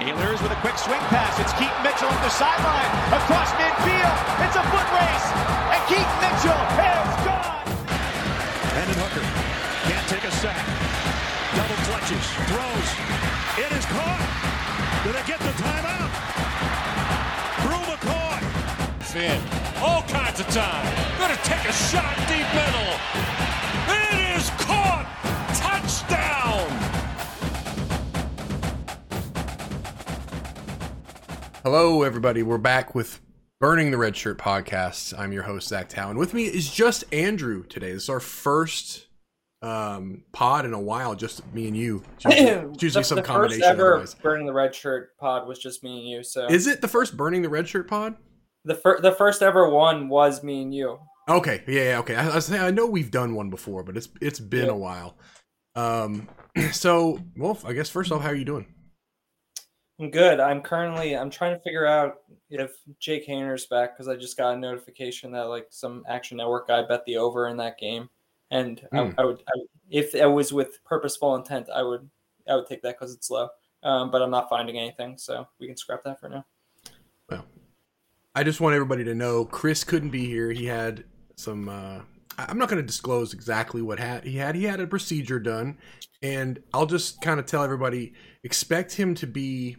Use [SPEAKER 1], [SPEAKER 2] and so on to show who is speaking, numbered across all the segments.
[SPEAKER 1] Ahlers with a quick swing pass. It's Keaton Mitchell on the sideline. Across midfield. It's a foot race. And Keaton Mitchell has gone.
[SPEAKER 2] Hendon Hooker can't take a sack. Double clutches. Throws. It is caught. Do they get the timeout? Bru McCoy.
[SPEAKER 3] In. All kinds of time. Gonna take a shot deep middle. It is caught.
[SPEAKER 4] Hello, everybody. We're back with Burning the Red Shirt podcast. I'm your host, Zach Town. With me is just Andrew today. This is our first um, pod in a while, just me and you. It's usually, it's usually
[SPEAKER 5] the,
[SPEAKER 4] some
[SPEAKER 5] the
[SPEAKER 4] combination.
[SPEAKER 5] First ever
[SPEAKER 4] otherwise.
[SPEAKER 5] burning the red shirt pod was just me and you. So
[SPEAKER 4] Is it the first Burning the Red Shirt pod?
[SPEAKER 5] the fir- the first ever one was me and you.
[SPEAKER 4] Okay, yeah, yeah okay. I, I, was saying, I know we've done one before, but it's it's been
[SPEAKER 5] Yeah.
[SPEAKER 4] a while. Um, so, well, I guess first off, how are you doing?
[SPEAKER 5] I'm good. I'm currently I'm trying to figure out if Jake Haener's back because I just got a notification that like some Action Network guy bet the over in that game, and
[SPEAKER 4] Hmm.
[SPEAKER 5] I, I would I, if it was with purposeful intent, I would I would take that because it's low. Um, but I'm not finding anything, so we can scrap that for now.
[SPEAKER 4] Well, I just want everybody to know Chris couldn't be here. He had some. Uh, I'm not going to disclose exactly what had he had. He had a procedure done, and I'll just kind of tell everybody expect him to be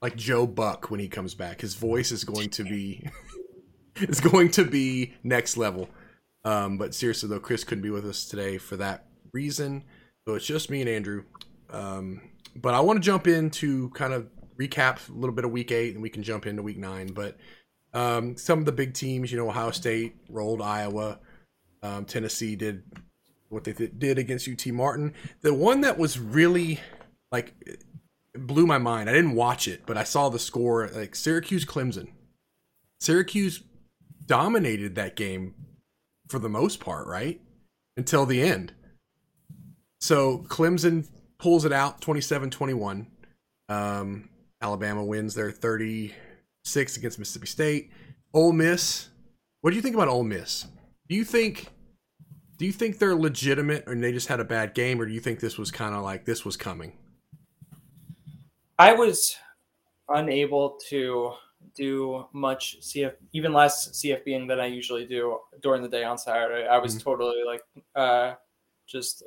[SPEAKER 4] like Joe Buck when he comes back. His voice is going to be is going to be next level. Um, but seriously though, Chris couldn't be with us today for that reason. So it's just me and Andrew. Um, but I want to jump into kind of recap a little bit of week eight, and we can jump into week nine. But um, some of the big teams, you know, Ohio State rolled Iowa. Um, Tennessee did what they th- did against UT Martin. The one that was really like blew my mind. I didn't watch it, but I saw the score. Like Syracuse Clemson. Syracuse dominated that game for the most part, right? Until the end. So Clemson pulls it out 27 21. Um, Alabama wins their 36 against Mississippi State. Ole Miss. What do you think about Ole Miss? Do you think do you think they're legitimate or they just had a bad game or do you think this was kind of like this was coming?
[SPEAKER 5] I was unable to do much CF, even less CFBing than I usually do during the day on Saturday. I was
[SPEAKER 4] Mhm.
[SPEAKER 5] totally like uh, just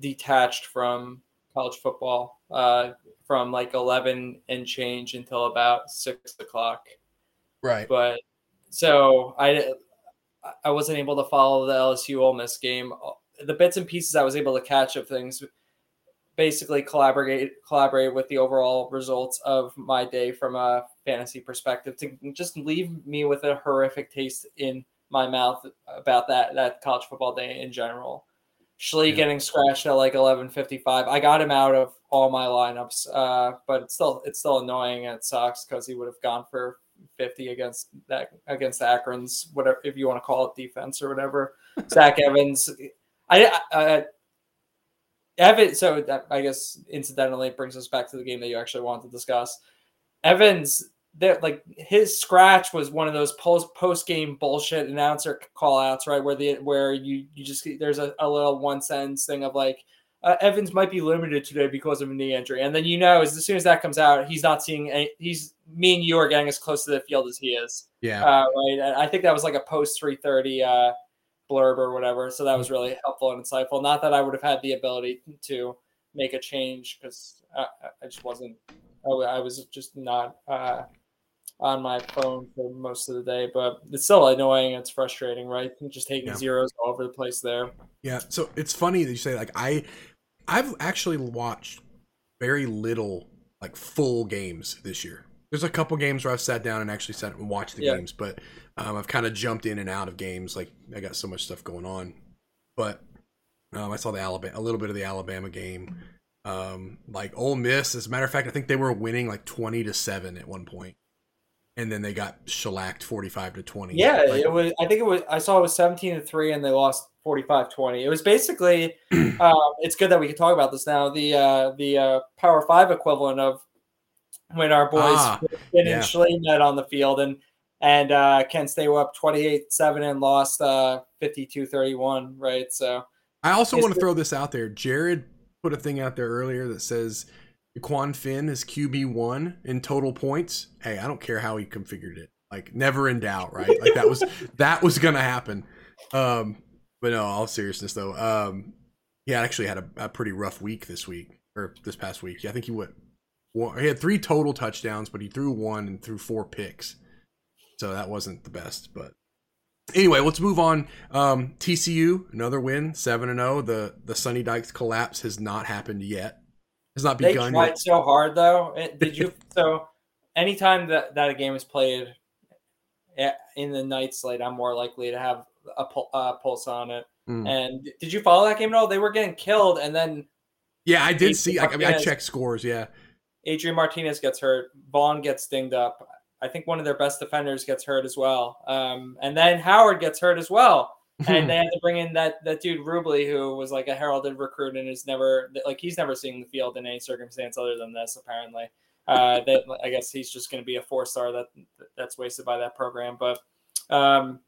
[SPEAKER 5] detached from college football uh, from like 11 and change until about six o'clock.
[SPEAKER 4] Right.
[SPEAKER 5] But so I I wasn't able to follow the LSU Ole Miss game. The bits and pieces I was able to catch of things basically collaborate collaborate with the overall results of my day from a fantasy perspective to just leave me with a horrific taste in my mouth about that that college football day in general. Schlee
[SPEAKER 4] Yeah.
[SPEAKER 5] getting scratched at like eleven fifty five. I got him out of all my lineups, uh, but it's still it's still annoying and it sucks because he would have gone for fifty against that against Akron's whatever if you want to call it defense or whatever. Zach Evans, I, I Evan, so that I guess incidentally brings us back to the game that you actually want to discuss. Evans, that like his scratch was one of those post post game bullshit announcer call outs, right? Where the where you you just there's a, a little one sentence thing of like uh, Evans might be limited today because of a knee injury, and then you know as, as soon as that comes out, he's not seeing any. He's me and you are getting as close to the field as he is,
[SPEAKER 4] Yeah.
[SPEAKER 5] uh, right? And I think that was like a post three thirty uh, blurb or whatever. So that was really helpful and insightful. Not that I would have had the ability to make a change because I, I just wasn't. I, I was just not uh, on my phone for most of the day. But it's still annoying. It's frustrating, right? Just taking
[SPEAKER 4] Yeah.
[SPEAKER 5] zeros all over the place there.
[SPEAKER 4] Yeah, so it's funny that you say like I I've actually watched very little like full games this year. There's a couple games where I've sat down and actually sat and watched the
[SPEAKER 5] Yeah.
[SPEAKER 4] games, but um, I've kind of jumped in and out of games. Like I got so much stuff going on, but um, I saw the Alabama a little bit of the Alabama game. Um, like Ole Miss, as a matter of fact, I think they were winning like twenty to seven at one point, and then they got shellacked forty five to twenty.
[SPEAKER 5] Yeah,
[SPEAKER 4] Like,
[SPEAKER 5] it was. I think it was. I saw it was seventeen to three, and they lost 45-20. It was basically. um, it's good that we can talk about this now. The uh, the uh, Power Five equivalent of when our boys
[SPEAKER 4] Ah,
[SPEAKER 5] Finn
[SPEAKER 4] yeah.
[SPEAKER 5] and Schlee met on the field, and and uh, Kent State were up 28-7 and lost uh, 52-31, Right, so
[SPEAKER 4] I also want to throw this out there. Jared put a thing out there earlier that says Quan Finn is QB one in total points. Hey, I don't care how he configured it. Like never in doubt, right? Like that was that was gonna happen. Um, but no, all seriousness though, um, he actually had a, a pretty rough week this week or this past week. Yeah, I think he went. One, he had three total touchdowns, but he threw one and threw four picks, so that wasn't the best. But anyway, let's move on. Um, TCU another win, seven and zero. The the Sunny Dykes collapse has not happened yet. Has not begun.
[SPEAKER 5] They tried
[SPEAKER 4] yet.
[SPEAKER 5] so hard though. Did you? so anytime that that a game is played eh, in the night slate, I'm more likely to have a pul- uh, pulse on it.
[SPEAKER 4] Mm.
[SPEAKER 5] And did you follow that game at all? They were getting killed, and then
[SPEAKER 4] Yeah, I did see. I, I mean, I checked scores. Yeah,
[SPEAKER 5] Adrian Martinez gets hurt. Vaughn gets dinged up. I think one of their best defenders gets hurt as well. Um, and then Howard gets hurt as well. And they had to bring in that that dude Rubley, who was like a heralded recruit and is never like he's never seen the field in any circumstance other than this. Apparently, uh, that I guess he's just going to be a four star that that's wasted by that program. But um,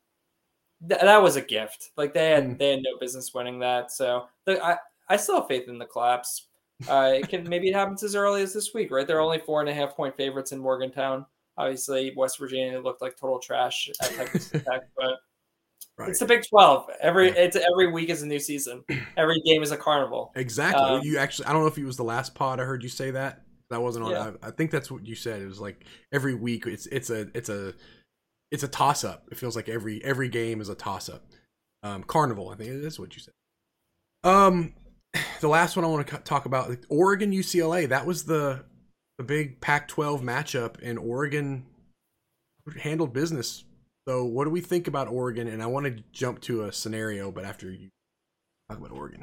[SPEAKER 5] th- that was a gift. Like they had
[SPEAKER 4] Mm.
[SPEAKER 5] they had no business winning that. So the, I I still have faith in the collapse. Uh, it can maybe it happens as early as this week, right? They're only four and a half point favorites in Morgantown. Obviously, West Virginia looked like total trash at Texas Tech, but
[SPEAKER 4] right.
[SPEAKER 5] it's the Big Twelve. Every
[SPEAKER 4] Yeah.
[SPEAKER 5] it's every week is a new season. Every game is a carnival.
[SPEAKER 4] Exactly.
[SPEAKER 5] Um,
[SPEAKER 4] you actually, I don't know if it was the last pod I heard you say that. That wasn't on.
[SPEAKER 5] Yeah.
[SPEAKER 4] I, I think that's what you said. It was like every week. It's it's a it's a it's a toss up. It feels like every every game is a toss up. Um, Carnival. I think it is what you said. Um, the last one I want to talk about like, Oregon UCLA. That was the the big Pac-12 matchup, and Oregon handled business. So, what do we think about Oregon? And I want to jump to a scenario, but after you talk about Oregon.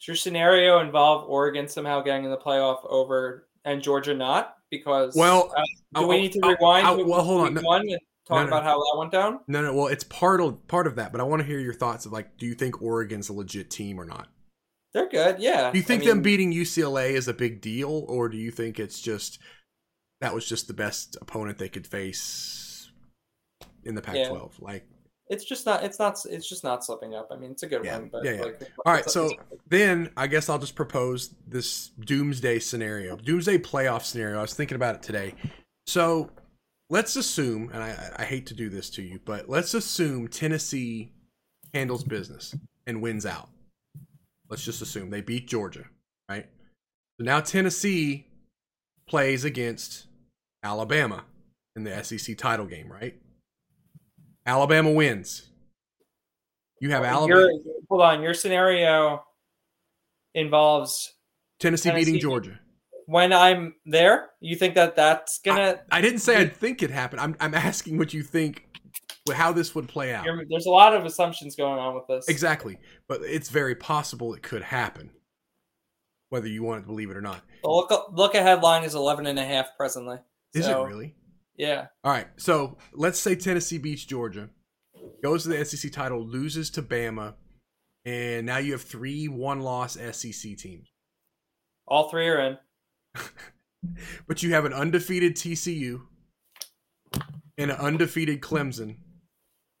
[SPEAKER 5] Does your scenario involve Oregon somehow getting in the playoff over and Georgia not? Because
[SPEAKER 4] Well,
[SPEAKER 5] uh, do
[SPEAKER 4] I'll-
[SPEAKER 5] we need to
[SPEAKER 4] I'll-
[SPEAKER 5] rewind?
[SPEAKER 4] I'll-
[SPEAKER 5] to
[SPEAKER 4] well, hold on. No-
[SPEAKER 5] one and talk
[SPEAKER 4] no, no.
[SPEAKER 5] about how that went down.
[SPEAKER 4] No, no. Well, it's part of part of that, but I want to hear your thoughts of like, do you think Oregon's a legit team or not?
[SPEAKER 5] They're good, yeah.
[SPEAKER 4] Do you think
[SPEAKER 5] I
[SPEAKER 4] them beating UCLA is a big deal, or do you think it's just that was just the best opponent they could face in the Pac-12? Like,
[SPEAKER 5] It's just not. It's not. It's just not slipping up. I mean, it's a good
[SPEAKER 4] Yeah,
[SPEAKER 5] one, but
[SPEAKER 4] yeah, yeah.
[SPEAKER 5] like,
[SPEAKER 4] all right. So then I guess I'll just propose this doomsday scenario, doomsday playoff scenario. I was thinking about it today. So let's assume, and I, I hate to do this to you, but let's assume Tennessee handles business and wins out. Let's just assume they beat Georgia, right? So now Tennessee plays against Alabama in the SEC title game, right? Alabama wins. You have Alabama,
[SPEAKER 5] hold on. Your scenario involves
[SPEAKER 4] Tennessee, beating Georgia.
[SPEAKER 5] when I'm there. You think that that's gonna?
[SPEAKER 4] I didn't say I think it happened. I'm, I'm asking what you think, how this would play out.
[SPEAKER 5] there's a lot of assumptions going on with this.
[SPEAKER 4] Exactly, but it's very possible it could happen, whether you want to believe it or not.
[SPEAKER 5] The look look ahead line is 11 and a half presently.
[SPEAKER 4] Is
[SPEAKER 5] So,
[SPEAKER 4] it really?
[SPEAKER 5] Yeah.
[SPEAKER 4] All right, so let's say Tennessee beats Georgia, goes to the SEC title, loses to Bama, and now you have three one-loss SEC teams.
[SPEAKER 5] All three are in.
[SPEAKER 4] But you have an undefeated TCU and an undefeated Clemson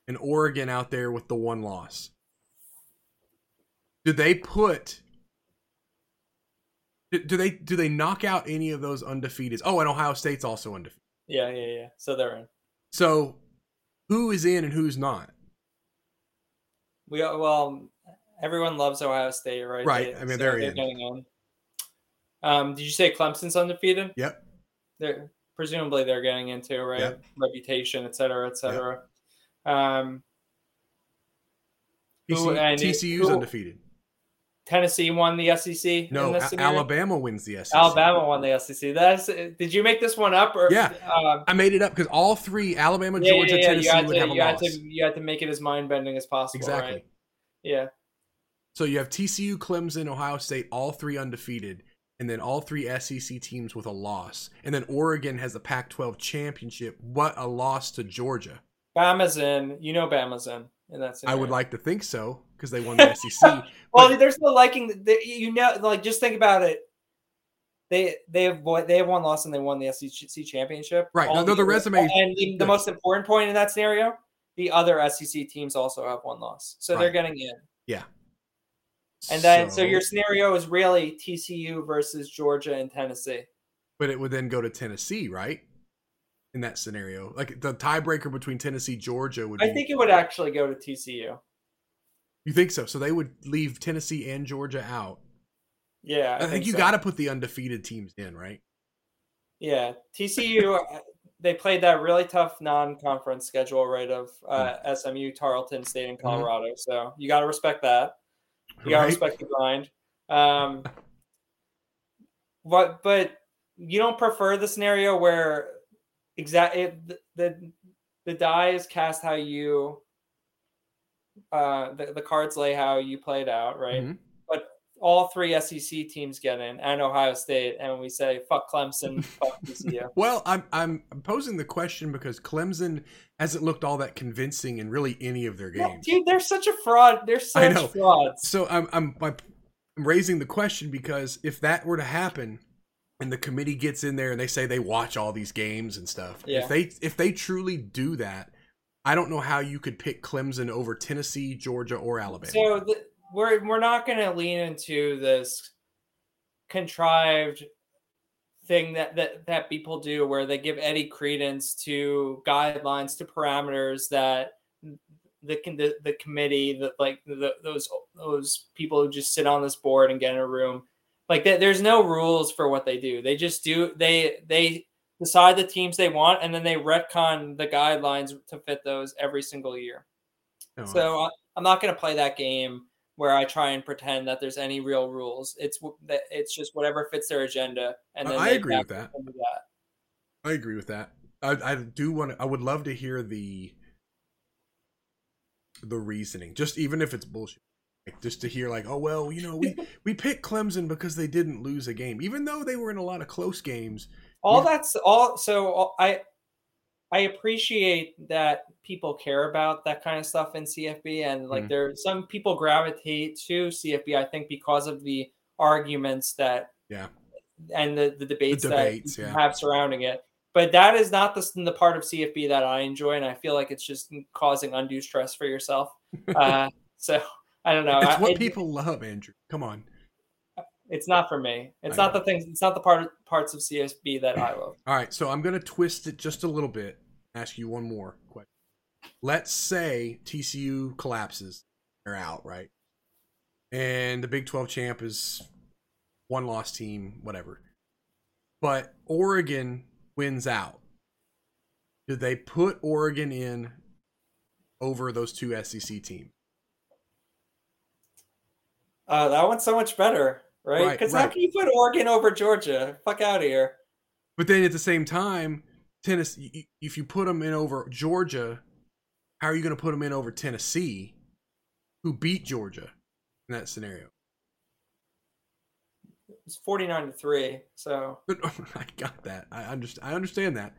[SPEAKER 4] and Oregon out there with the one loss. Do they put do- they do they knock out any of those undefeated? Oh, and Ohio State's also undefeated.
[SPEAKER 5] Yeah, yeah, yeah. So they're in.
[SPEAKER 4] So who is in and who's not?
[SPEAKER 5] We well, everyone loves Ohio State, right?
[SPEAKER 4] Right. I mean, they're in.
[SPEAKER 5] getting in. Um, did you say Clemson's undefeated?
[SPEAKER 4] Yep.
[SPEAKER 5] They're presumably they're getting into right
[SPEAKER 4] Yep.
[SPEAKER 5] reputation, et cetera, et cetera. Um, Who-
[SPEAKER 4] TC,
[SPEAKER 5] and
[SPEAKER 4] TCU's
[SPEAKER 5] who-
[SPEAKER 4] undefeated.
[SPEAKER 5] Tennessee won the SEC. in
[SPEAKER 4] No, A- Alabama wins the SEC.
[SPEAKER 5] Alabama won the SEC. That's. Did you make this one up or?
[SPEAKER 4] Yeah.
[SPEAKER 5] Um,
[SPEAKER 4] I made it up because all three Alabama,
[SPEAKER 5] yeah,
[SPEAKER 4] Georgia,
[SPEAKER 5] yeah, yeah.
[SPEAKER 4] Tennessee
[SPEAKER 5] You
[SPEAKER 4] would
[SPEAKER 5] to,
[SPEAKER 4] have a
[SPEAKER 5] you had
[SPEAKER 4] loss.
[SPEAKER 5] to, you had to make it as mind bending as possible.
[SPEAKER 4] exactly.
[SPEAKER 5] Right? Yeah.
[SPEAKER 4] So you have TCU, Clemson, Ohio State, all three undefeated, and then all three SEC teams with a loss. And then Oregon has the Pac 12 championship. What a loss to Georgia.
[SPEAKER 5] Bama's in. You know Bama's in. In that
[SPEAKER 4] I would like to think so because they won the SEC.
[SPEAKER 5] Well,
[SPEAKER 4] but-
[SPEAKER 5] there's no liking. You know, like just think about it. They they have they have one loss and they won the SEC championship.
[SPEAKER 4] Right. No, no, the resume-
[SPEAKER 5] And the, the most important point in that scenario, the other SEC teams also have one loss, so they're getting in. Yeah. And then, so, your scenario is really TCU versus Georgia and Tennessee.
[SPEAKER 4] But it would then go to Tennessee, right? In that scenario, like the tiebreaker between Tennessee Georgia would.
[SPEAKER 5] I
[SPEAKER 4] be,
[SPEAKER 5] think it would actually go to TCU.
[SPEAKER 4] You think so? So they would leave Tennessee and Georgia out.
[SPEAKER 5] Yeah,
[SPEAKER 4] I, think, you
[SPEAKER 5] so.
[SPEAKER 4] got to put the undefeated teams in, right?
[SPEAKER 5] Yeah, TCU. uh, they played that really tough non-conference schedule, right? Of uh,
[SPEAKER 4] Hmm.
[SPEAKER 5] SMU, Tarleton State,
[SPEAKER 4] Mm-hmm.
[SPEAKER 5] and Colorado. So you got to respect that. You got to
[SPEAKER 4] Right?
[SPEAKER 5] respect the grind. Um, but but you don't prefer the scenario where exact it, the, the the die is cast how you uh the, the cards lay how you played out, right?
[SPEAKER 4] Mhm.
[SPEAKER 5] But all three SEC teams get in and Ohio State, and we say fuck Clemson, fuck TCU.
[SPEAKER 4] Well, I'm I'm posing the question because Clemson hasn't looked all that convincing in really any of their
[SPEAKER 5] No,
[SPEAKER 4] games.
[SPEAKER 5] dude, they're such a fraud. They're such frauds.
[SPEAKER 4] So I'm I'm I'm raising the question because if that were to happen and the committee gets in there and they say they watch all these games and stuff,
[SPEAKER 5] Yeah.
[SPEAKER 4] if they if they truly do that, I don't know how you could pick Clemson over Tennessee, Georgia, or Alabama.
[SPEAKER 5] So the, we're we're not going to lean into this contrived thing that, that that people do where they give any credence to guidelines to parameters that the the, the committee that like the, those those people who just sit on this board and get in a room like that there's no rules for what they do they just do they they decide the teams they want and then they retcon the guidelines to fit those every single year
[SPEAKER 4] No,
[SPEAKER 5] so I, I'm not going to play that game where I try and pretend that there's any real rules. It's it's just whatever fits their agenda, and then
[SPEAKER 4] I
[SPEAKER 5] they
[SPEAKER 4] agree with that.
[SPEAKER 5] that.
[SPEAKER 4] I agree with that. I, I do want. I would love to hear the the reasoning, just even if it's bullshit. Like, just to hear, like, oh well, you know, we we picked Clemson because they didn't lose a game, even though they were in a lot of close games.
[SPEAKER 5] All
[SPEAKER 4] Yeah.
[SPEAKER 5] that's all. So I I appreciate that people care about that kind of stuff in CFB, and like
[SPEAKER 4] Mhm.
[SPEAKER 5] there some people gravitate to CFB. I think because of the arguments that
[SPEAKER 4] Yeah.
[SPEAKER 5] and the, the debates,
[SPEAKER 4] debates,
[SPEAKER 5] that you
[SPEAKER 4] yeah.
[SPEAKER 5] have surrounding it. But that is not the, the part of CFB that I enjoy, and I feel like it's just causing undue stress for yourself. Uh, so I don't know.
[SPEAKER 4] It's
[SPEAKER 5] I-
[SPEAKER 4] what
[SPEAKER 5] it-
[SPEAKER 4] people love, Andrew. Come on.
[SPEAKER 5] It's not for me. It's
[SPEAKER 4] I
[SPEAKER 5] not the things. It's not the part parts of CSB that I love.
[SPEAKER 4] All right, so I'm going to twist it just a little bit. Ask you one more question. Let's say TCU collapses, they're out, right? And the Big 12 champ is one loss team, whatever. But Oregon wins out. Do they put Oregon in over those two SEC teams?
[SPEAKER 5] Uh, that one's so much better, right?
[SPEAKER 4] Right,
[SPEAKER 5] Because how can you put Oregon over Georgia? Fuck out of here.
[SPEAKER 4] But then at the same time, Tennessee, if you put them in over Georgia, how are you going to put them in over Tennessee, who beat Georgia in that scenario?
[SPEAKER 5] It's forty nine to three. So
[SPEAKER 4] But I got that. I understand. I understand that.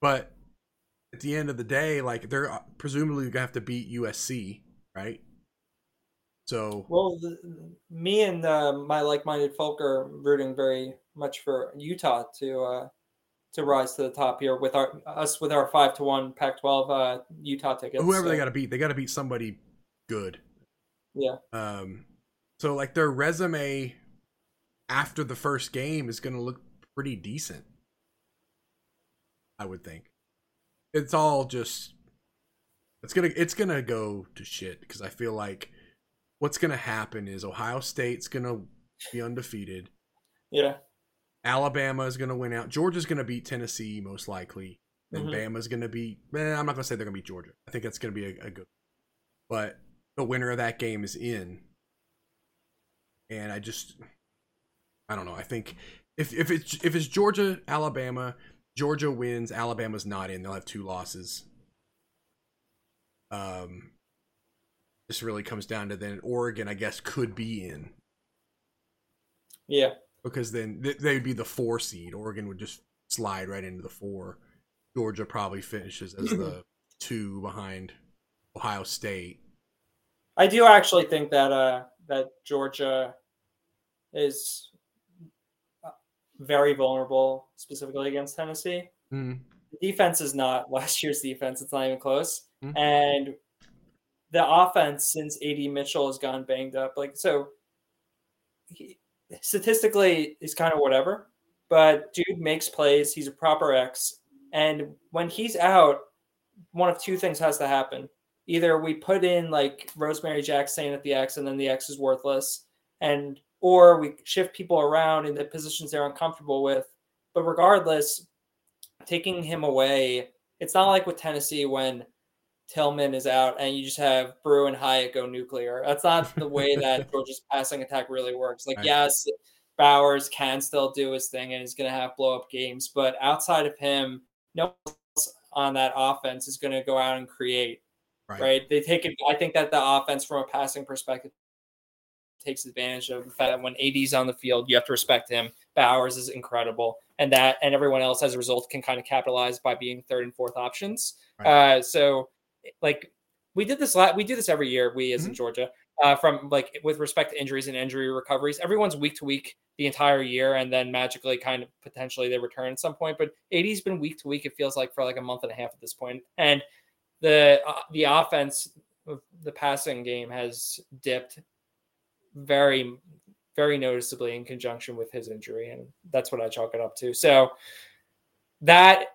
[SPEAKER 4] But at the end of the day, like they're uh, presumably going to have to beat USC, right? So
[SPEAKER 5] well, the, me and uh, my like minded folk are rooting very much for Utah to uh, to rise to the top here with our us with our five to one Pac twelve uh, Utah tickets.
[SPEAKER 4] whoever they got to beat, they got to beat somebody good.
[SPEAKER 5] Yeah.
[SPEAKER 4] Um, so like their resume after the first game is going to look pretty decent. I would think. It's all just it's gonna it's gonna go to shit because I feel like what's gonna happen is Ohio State's gonna be undefeated.
[SPEAKER 5] Yeah.
[SPEAKER 4] Alabama is gonna win out. Georgia's gonna beat Tennessee most likely. Then
[SPEAKER 5] Mhm.
[SPEAKER 4] Bama's gonna beat. Eh, I'm not gonna say they're gonna beat Georgia. I think that's gonna be a, a good. But the winner of that game is in. And I just, I don't know. I think if if it's if it's Georgia Alabama, Georgia wins. Alabama's not in. They'll have two losses. Um, this really comes down to then Oregon. I guess could be in
[SPEAKER 5] Yeah.
[SPEAKER 4] because then th- they'd be the four seed. Oregon would just slide right into the four. Georgia probably finishes as the two behind Ohio State.
[SPEAKER 5] I do actually think that uh that Georgia is uh, very vulnerable, specifically against Tennessee.
[SPEAKER 4] Mm.
[SPEAKER 5] The defense is not last year's defense; it's not even close.
[SPEAKER 4] Mhm.
[SPEAKER 5] And the offense, since AD Mitchell has gone banged up, like so, he, statistically he's kind of whatever, but dude makes plays. He's a proper X, and when he's out, one of two things has to happen. Either we put in like Rosemy-Jacksaint at the X, and then the X is worthless, and or we shift people around in the positions they're uncomfortable with. But regardless, taking him away, it's not like with Tennessee when Tillman is out and you just have Bru and Hyatt go nuclear. That's not the way that Georgia's passing attack really works. Like, right. yes, Bowers can still do his thing and he's going to have blow up games, but outside of him, no one else on that offense is going to go out and create. Right. right. They take it. I think that the offense, from a passing perspective, takes advantage of the fact that when AD's on the field, you have to respect him. Bowers is incredible, and that and everyone else as a result can kind of capitalize by being third and fourth options. Right. Uh, so like we did this we do this every year we as mm-hmm. in georgia uh, from like with respect to injuries and injury recoveries everyone's week to week the entire year and then magically kind of potentially they return at some point but AD's been week to week it feels like for like a month and a half at this point and the uh, the offense the passing game has dipped very very noticeably in conjunction with his injury and that's what i chalk it up to so that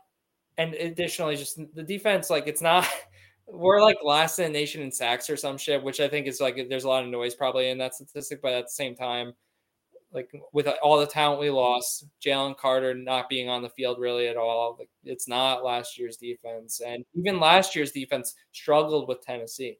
[SPEAKER 5] and additionally just the defense like it's not we're like last in the nation in sacks or some shit, which I think is like there's a lot of noise probably in that statistic, but at the same time, like with all the talent we lost, Jalen Carter not being on the field really at all, like it's not last year's defense, and even last year's defense struggled with Tennessee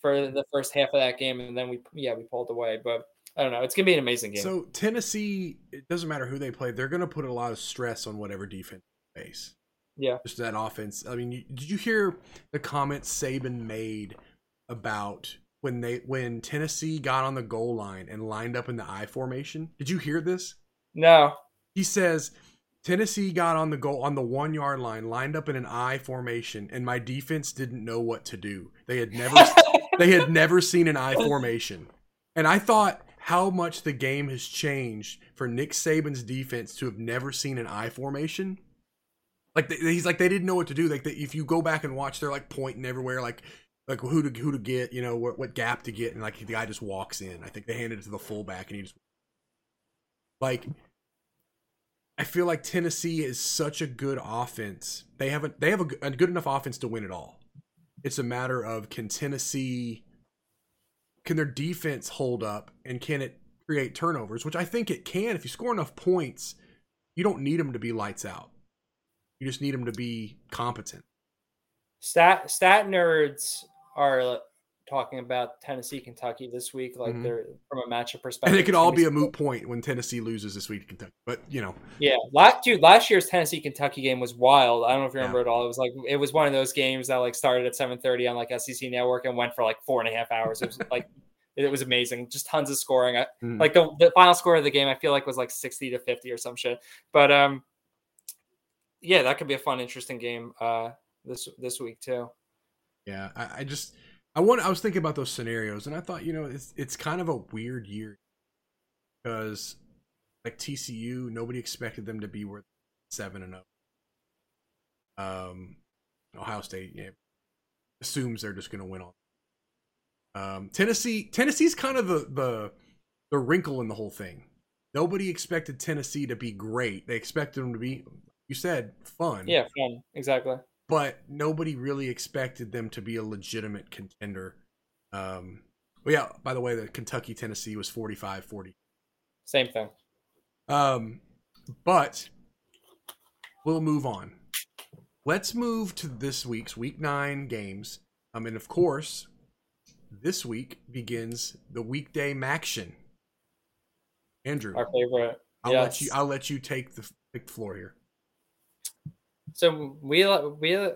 [SPEAKER 5] for the first half of that game, and then we yeah we pulled away, but. I don't know. It's gonna be an amazing game.
[SPEAKER 4] So Tennessee, it doesn't matter who they play. They're gonna put a lot of stress on whatever defense they face.
[SPEAKER 5] Yeah.
[SPEAKER 4] Just that offense. I mean, you, did you hear the comments Saban made about when they when Tennessee got on the goal line and lined up in the I formation? Did you hear this?
[SPEAKER 5] No.
[SPEAKER 4] He says Tennessee got on the goal on the one yard line, lined up in an I formation, and my defense didn't know what to do. They had never they had never seen an I formation. And I thought how much the game has changed for Nick Saban's defense to have never seen an I formation. Like they, he's like they didn't know what to do. Like they, if you go back and watch, they're like pointing everywhere, like like who to who to get, you know, what, what gap to get, and like the guy just walks in. I think they handed it to the fullback, and he just like. I feel like Tennessee is such a good offense. They haven't they have a, a good enough offense to win it all. It's a matter of can Tennessee can their defense hold up and can it create turnovers, which I think it can. If you score enough points, you don't need them to be lights out. You just need them to be competent.
[SPEAKER 5] Stat stat nerds are talking about Tennessee, Kentucky this week, like mm-hmm. they're from a matchup perspective.
[SPEAKER 4] And it could all be a moot point when Tennessee loses this week to Kentucky. But you know,
[SPEAKER 5] yeah, last dude, last year's Tennessee Kentucky game was wild. I don't know if you remember yeah. it all. It was like it was one of those games that like started at seven thirty on like SEC Network and went for like four and a half hours. It was like it was amazing, just tons of scoring. I, mm. Like the the final score of the game, I feel like was like sixty to fifty or some shit. But um, yeah, that could be a fun, interesting game uh, this this week too.
[SPEAKER 4] Yeah, I, I just I want I was thinking about those scenarios, and I thought you know it's it's kind of a weird year because like TCU, nobody expected them to be worth seven and zero. Oh. Um, Ohio State yeah, assumes they're just going to win all. Um, Tennessee, Tennessee's kind of the the the wrinkle in the whole thing. Nobody expected Tennessee to be great. They expected them to be you said fun.
[SPEAKER 5] Yeah, fun. Exactly.
[SPEAKER 4] But nobody really expected them to be a legitimate contender. Um, well, yeah, by the way, the Kentucky Tennessee was 45 40.
[SPEAKER 5] Same thing.
[SPEAKER 4] Um, but we'll move on. Let's move to this week's week nine games. Um, and of course, this week begins the weekday MACtion. Andrew,
[SPEAKER 5] our favorite.
[SPEAKER 4] I'll yes. let you. I'll let you take the, take the floor here.
[SPEAKER 5] So we we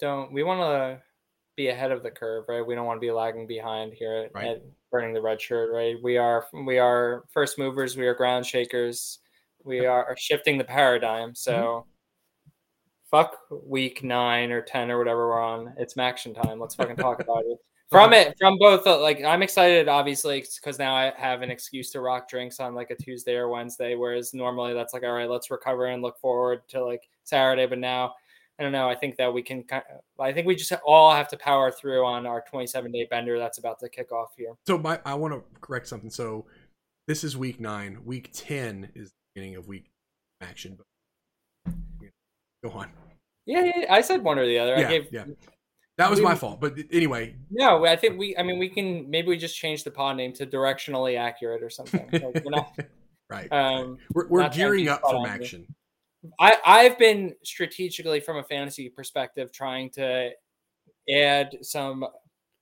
[SPEAKER 5] don't we want to be ahead of the curve, right? We don't want to be lagging behind here right. at burning the red shirt, right? We are we are first movers, we are ground shakers, we are shifting the paradigm. So mm-hmm. fuck week nine or ten or whatever we're on. It's action time. Let's fucking talk about it. From it, from both, uh, like I'm excited, obviously, because now I have an excuse to rock drinks on like a Tuesday or Wednesday, whereas normally that's like, all right, let's recover and look forward to like Saturday. But now, I don't know. I think that we can. I think we just all have to power through on our 27 day bender that's about to kick off here.
[SPEAKER 4] So my, I want to correct something. So this is week nine. Week ten is the beginning of week action. But go on.
[SPEAKER 5] Yeah, yeah, I said one or the other.
[SPEAKER 4] Yeah,
[SPEAKER 5] I gave
[SPEAKER 4] yeah. That was
[SPEAKER 5] We-
[SPEAKER 4] my fault. But anyway,
[SPEAKER 5] no. I think we. I mean, we can maybe we just change the pod name to directionally accurate or something. Like, we're not.
[SPEAKER 4] right.
[SPEAKER 5] Um,
[SPEAKER 4] we're we're
[SPEAKER 5] not trying to
[SPEAKER 4] gearing up from
[SPEAKER 5] on,
[SPEAKER 4] action.
[SPEAKER 5] I I've been strategically from a fantasy perspective trying to add some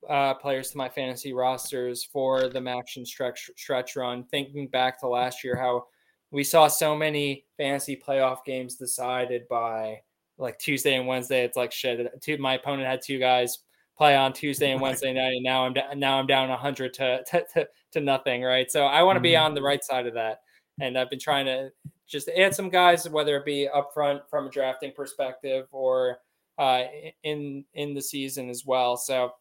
[SPEAKER 5] uh, players to my fantasy rosters for the action stretch stretch run. Thinking back to last year, how we saw so many fantasy playoff games decided by like Tuesday and Wednesday. It's like shit. Two, my opponent had two guys play on Tuesday and Wednesday night, and now I'm da- now I'm down hundred to, to to to nothing. Right, so I want to be
[SPEAKER 4] Mhm.
[SPEAKER 5] on the right side of that, and I've been trying to just add some guys, whether it be up front from a drafting perspective or uh, in in the season as well. So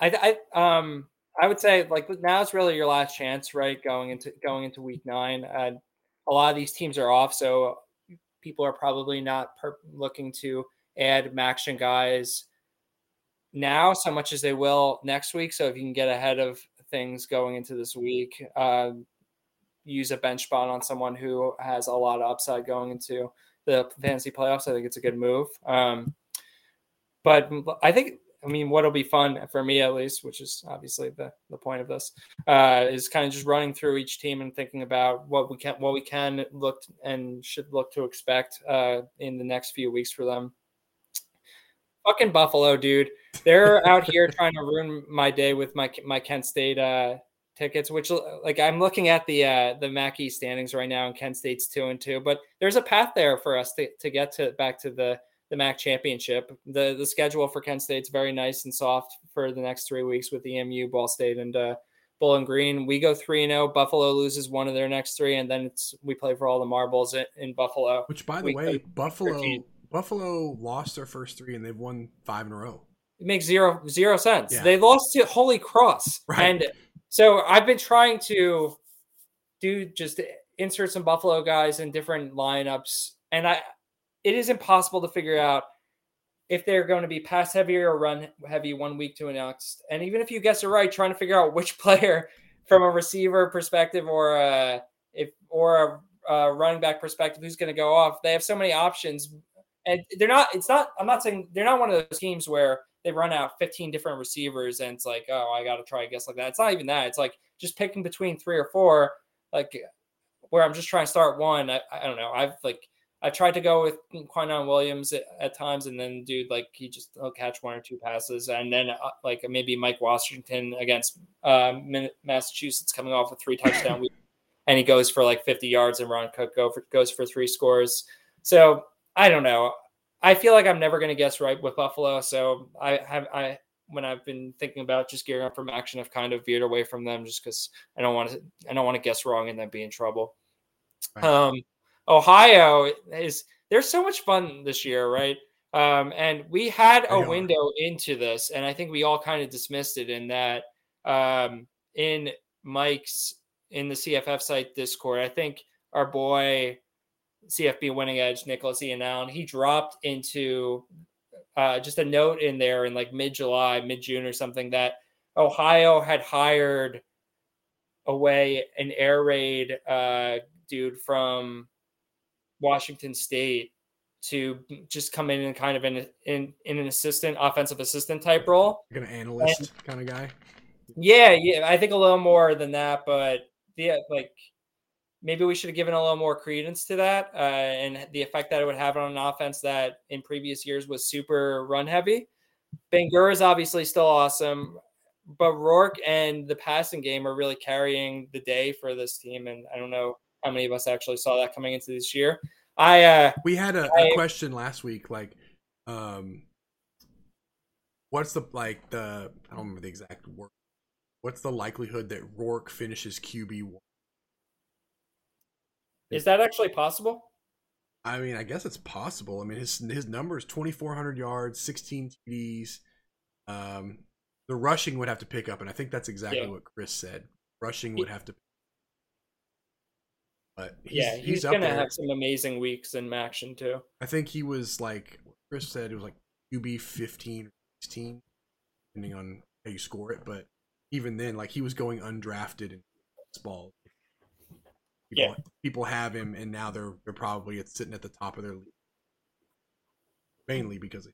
[SPEAKER 5] I, I um I would say like now is really your last chance, right? Going into going into week nine, uh, a lot of these teams are off, so people are probably not per- looking to add action guys now so much as they will next week. So if you can get ahead of things going into this week, uh, use a bench spot on someone who has a lot of upside going into the fantasy playoffs. I think it's a good move. Um, but I think, I mean, what'll be fun for me at least, which is obviously the, the point of this, uh, is kind of just running through each team and thinking about what we can, what we can look and should look to expect uh, in the next few weeks for them. Fucking Buffalo, dude. They're out here trying to ruin my day with my my Kent State uh, tickets, which like I'm looking at the uh the Mackey standings right now, and Kent State's two and two, but there's a path there for us to, to get to back to the the MAC championship. The the schedule for Kent State's very nice and soft for the next three weeks with EMU, Ball State, and uh, Bowling Green. We go three and zero. Buffalo loses one of their next three, and then it's we play for all the marbles in, in Buffalo.
[SPEAKER 4] Which, by the
[SPEAKER 5] Week
[SPEAKER 4] way, Buffalo
[SPEAKER 5] 13.
[SPEAKER 4] Buffalo lost their first three and they've won five in a row.
[SPEAKER 5] It makes zero zero sense.
[SPEAKER 4] Yeah.
[SPEAKER 5] They lost to Holy Cross,
[SPEAKER 4] Right.
[SPEAKER 5] and so I've been trying to do just insert some Buffalo guys in different lineups, and I it is impossible to figure out if they're going to be pass heavy or run heavy one week to the next. And even if you guess it right, trying to figure out which player from a receiver perspective or a, if or a, a running back perspective who's going to go off, they have so many options. And they're not. It's not. I'm not saying they're not one of those teams where they run out 15 different receivers and it's like, oh, I got to try a guess like that. It's not even that. It's like just picking between three or four, like where I'm just trying to start one. I, I don't know. I've like I tried to go with Quian Williams at, at times, and then dude, like he just he'll catch one or two passes, and then uh, like maybe Mike Washington against uh, Massachusetts coming off a three touchdown week, and he goes for like 50 yards, and Ron Cook go for, goes for three scores. So I don't know. I feel like I'm never going to guess right with Buffalo. So I have I when I've been thinking about just gearing up from action, I've kind of veered away from them just because I don't want to I don't want to guess wrong and then be in trouble.
[SPEAKER 4] Right.
[SPEAKER 5] Um, Ohio is there's so much fun this year, right? Um, and we had a window into this, and I think we all kind of dismissed it in that um, in Mike's in the CFF site Discord. I think our boy CFB winning edge Nicholas Ian Allen he dropped into uh, just a note in there in like mid July, mid June or something that Ohio had hired away an air raid uh, dude from Washington State to just come in and kind of in, in in an assistant offensive assistant type role.
[SPEAKER 4] Like an analyst kind of guy.
[SPEAKER 5] Yeah, yeah, I think a little more than that, but yeah, like maybe we should have given a little more credence to that uh, and the effect that it would have on an offense that in previous years was super run heavy. Bangura is obviously still awesome, but Rourke and the passing game are really carrying the day for this team, and I don't know how many of us actually saw that coming into this year. I uh,
[SPEAKER 4] We had a,
[SPEAKER 5] I-
[SPEAKER 4] a question last week, like, um, what's the like the I don't remember the exact word. What's the likelihood that Rourke finishes QB one?
[SPEAKER 5] Is that actually possible?
[SPEAKER 4] I mean, I guess it's possible. I mean, his his number is twenty four hundred yards, sixteen TDs. Um, the rushing would have to pick up, and I think that's exactly
[SPEAKER 5] Yeah.
[SPEAKER 4] what Chris said. Rushing would have to. But he's,
[SPEAKER 5] yeah, he's,
[SPEAKER 4] he's, up
[SPEAKER 5] gonna
[SPEAKER 4] there.
[SPEAKER 5] have some amazing weeks in action too.
[SPEAKER 4] I think he was like Chris said, it was like QB fifteen or sixteen, depending on how you score it. But even then, like he was going undrafted in ball. People,
[SPEAKER 5] Yeah.
[SPEAKER 4] people have him, and now they're they're probably it's sitting at the top of their league, mainly because of.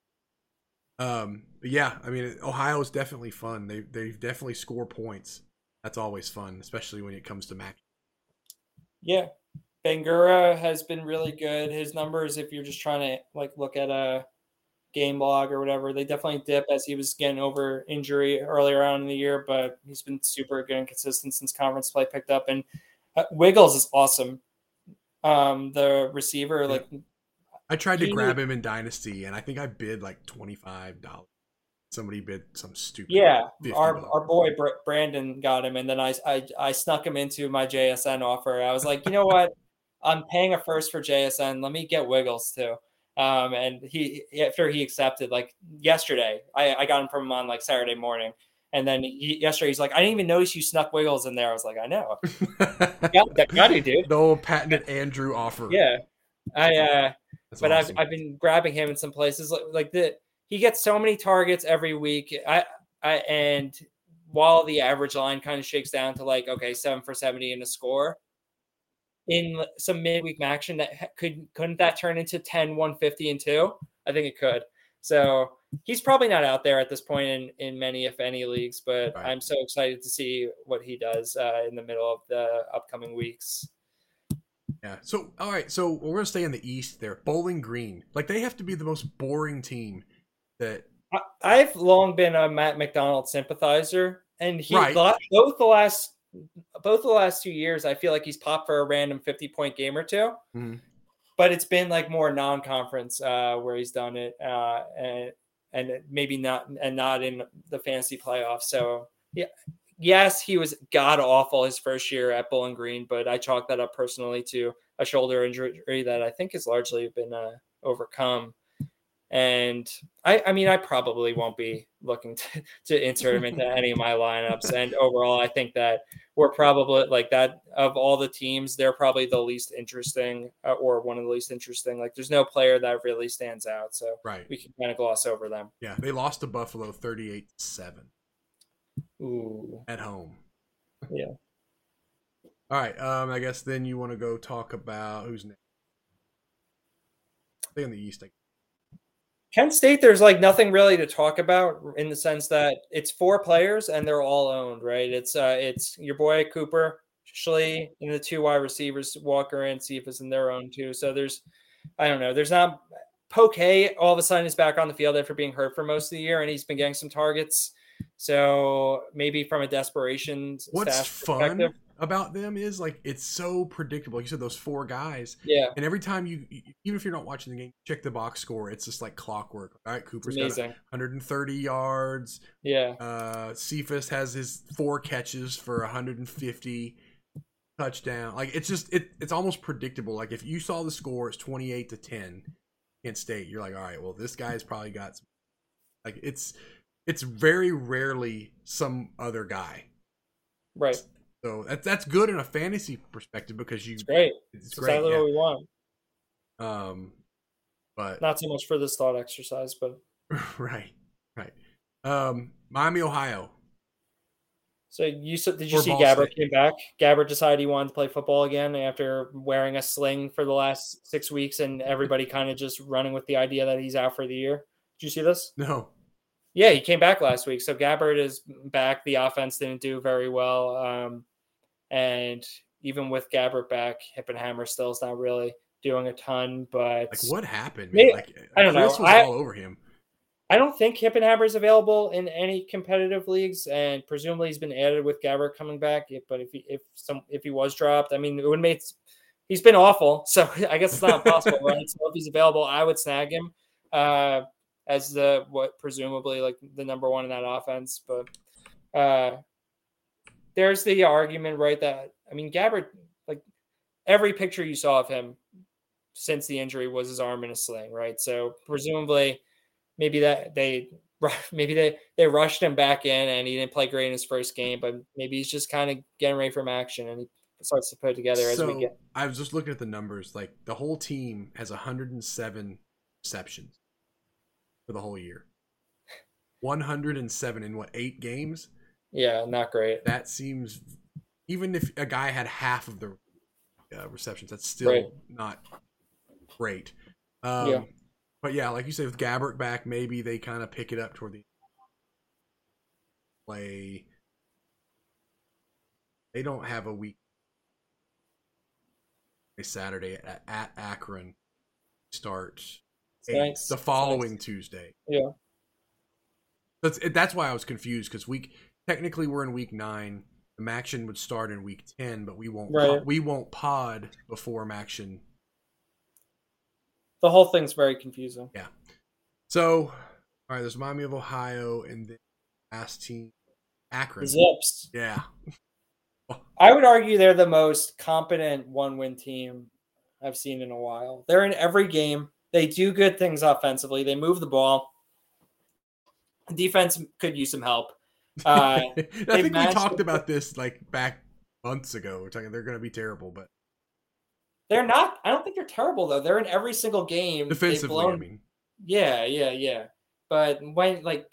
[SPEAKER 4] Um, but yeah, I mean, Ohio is definitely fun. They they definitely score points. That's always fun, especially when it comes to MAC.
[SPEAKER 5] Yeah. Bangura has been really good. His numbers, if you're just trying to like look at a game log or whatever, they definitely dip as he was getting over injury earlier on in the year, but he's been super good and consistent since conference play picked up. And uh, Wiggles is awesome. Um, the receiver, like
[SPEAKER 4] I tried to
[SPEAKER 5] He-
[SPEAKER 4] grab him in Dynasty, and I think I bid like twenty five dollars. Somebody bid some stupid.
[SPEAKER 5] Yeah,
[SPEAKER 4] 50
[SPEAKER 5] our our boy Br- Brandon got him, and then I, I I snuck him into my JSN offer. I was like, you know what, I'm paying a first for JSN. Let me get Wiggles too. Um, and he after he accepted, like yesterday, I, I got him from him on like Saturday morning, and then he, yesterday he's like, I didn't even notice you snuck Wiggles in there. I was like, I know, got, got, got you, dude.
[SPEAKER 4] the old patented Andrew offer.
[SPEAKER 5] Yeah, I uh,
[SPEAKER 4] That's
[SPEAKER 5] but
[SPEAKER 4] awesome.
[SPEAKER 5] I've, I've been grabbing him in some places like, like the he gets so many targets every week I, I and while the average line kind of shakes down to like okay seven for 70 in a score in some midweek action that could couldn't that turn into 10 150 and 2 i think it could so he's probably not out there at this point in in many if any leagues but
[SPEAKER 4] Right.
[SPEAKER 5] i'm so excited to see what he does uh, in the middle of the upcoming weeks
[SPEAKER 4] Yeah. So all right. So we're gonna stay in the East there. Bowling Green. Like they have to be the most boring team. That
[SPEAKER 5] I- I've long been a Matt McDonald sympathizer, and he
[SPEAKER 4] Right.
[SPEAKER 5] both the last both the last two years, I feel like he's popped for a random fifty point game or 2
[SPEAKER 4] Mhm.
[SPEAKER 5] But it's been like more non conference uh, where he's done it, uh, and and maybe not and not in the fantasy playoffs. So yeah. Yes, he was god awful his first year at Bowling Green, but I chalk that up personally to a shoulder injury that I think has largely been uh, overcome. And I, I mean, I probably won't be looking to, to insert him into any of my lineups. And overall, I think that we're probably like that of all the teams, they're probably the least interesting uh, or one of the least interesting. Like, there's no player that really stands out. So
[SPEAKER 4] right.
[SPEAKER 5] we can kind of gloss over them.
[SPEAKER 4] Yeah. They lost to Buffalo 38-7 at home.
[SPEAKER 5] Yeah.
[SPEAKER 4] All right. Um. I guess then you want to go talk about who's next. Stay in the East. I
[SPEAKER 5] Kent State, there's like nothing really to talk about in the sense that it's four players and they're all owned, right? It's uh it's your boy Cooper, Schlee, and the two wide receivers, Walker and Cephas, and their own too. So there's I don't know, there's not Poke all of a sudden is back on the field after being hurt for most of the year and he's been getting some targets. So maybe from a desperation
[SPEAKER 4] What's fun. About them is like it's so predictable. Like you said, those four guys,
[SPEAKER 5] Yeah,
[SPEAKER 4] and every time you, even if you're not watching the game, check the box score. It's just like clockwork. All right, Cooper's got 130 yards.
[SPEAKER 5] Yeah.
[SPEAKER 4] Uh, Cephas has his four catches for 150 touchdown. Like it's just it, it's almost predictable. Like if you saw the score, it's 28 to 10 Kent State. You're like, all right, well this guy's probably got some. Like it's it's very rarely some other guy.
[SPEAKER 5] Right.
[SPEAKER 4] So that's that's good in a fantasy perspective because you
[SPEAKER 5] It's great.
[SPEAKER 4] It's
[SPEAKER 5] It's
[SPEAKER 4] great.
[SPEAKER 5] exactly
[SPEAKER 4] yeah.
[SPEAKER 5] what we want.
[SPEAKER 4] Um, but
[SPEAKER 5] Not so much for this thought exercise, but
[SPEAKER 4] right, right. Um, Miami, Ohio.
[SPEAKER 5] So you said, did you
[SPEAKER 4] Or
[SPEAKER 5] see Gabbert came back? Gabbert decided he wanted to play football again after wearing a sling for the last six weeks, and everybody kind of just running with the idea that he's out for the year. Did you see this?
[SPEAKER 4] No,
[SPEAKER 5] Yeah, he came back last week. So Gabbert is back. The offense didn't do very well, um, and even with Gabbert back, Hippenhammer still is not really doing a ton. But
[SPEAKER 4] like what happened?
[SPEAKER 5] Maybe-?
[SPEAKER 4] Like
[SPEAKER 5] I don't know.
[SPEAKER 4] Was
[SPEAKER 5] I-
[SPEAKER 4] all over him.
[SPEAKER 5] I don't think Hippenhammer is available in any competitive leagues, and presumably he's been added with Gabbert coming back. But if he if some if he was dropped, I mean, it would make he's been awful. So I guess it's not possible, right? So if he's available, I would snag him uh, as the what presumably like the number one in that offense. But uh, there's the argument, right? That I mean, Gabbert like every picture you saw of him since the injury was his arm in a sling, right? So presumably maybe that they maybe they they rushed him back in and he didn't play great in his first game, but maybe he's just kind of getting ready for action and he starts to put it together as we
[SPEAKER 4] So
[SPEAKER 5] get.
[SPEAKER 4] I was just looking at the numbers. Like the whole team has 107 receptions for the whole year. 107 in what eight games?
[SPEAKER 5] Yeah, not great.
[SPEAKER 4] That seems even if a guy had half of the uh, receptions, that's still
[SPEAKER 5] Right.
[SPEAKER 4] not great. Um,
[SPEAKER 5] Yeah.
[SPEAKER 4] But yeah, like you said, with Gabbert back, maybe they kind of pick it up toward the play. They don't have a week. A Saturday at, at Akron starts eight, the following Tuesday.
[SPEAKER 5] Yeah.
[SPEAKER 4] That's that's why I was confused because week technically we're in week nine. The MACtion would start in week ten, but we won't
[SPEAKER 5] Right.
[SPEAKER 4] we won't pod before MACtion.
[SPEAKER 5] The whole thing's very confusing. Yeah.
[SPEAKER 4] So, all right, there's Miami of Ohio and the last team Akron.
[SPEAKER 5] Zips.
[SPEAKER 4] Yeah,
[SPEAKER 5] I would argue they're the most competent one-win team I've seen in a while. They're in every game. They do good things offensively. They move the ball. Defense could use some help. Uh,
[SPEAKER 4] I think we talked about this like back months ago. We're talking they're going to be terrible, but
[SPEAKER 5] they're not. I don't think they're terrible though. They're in every single game.
[SPEAKER 4] Defensively, I mean,
[SPEAKER 5] Yeah, yeah, yeah. But when like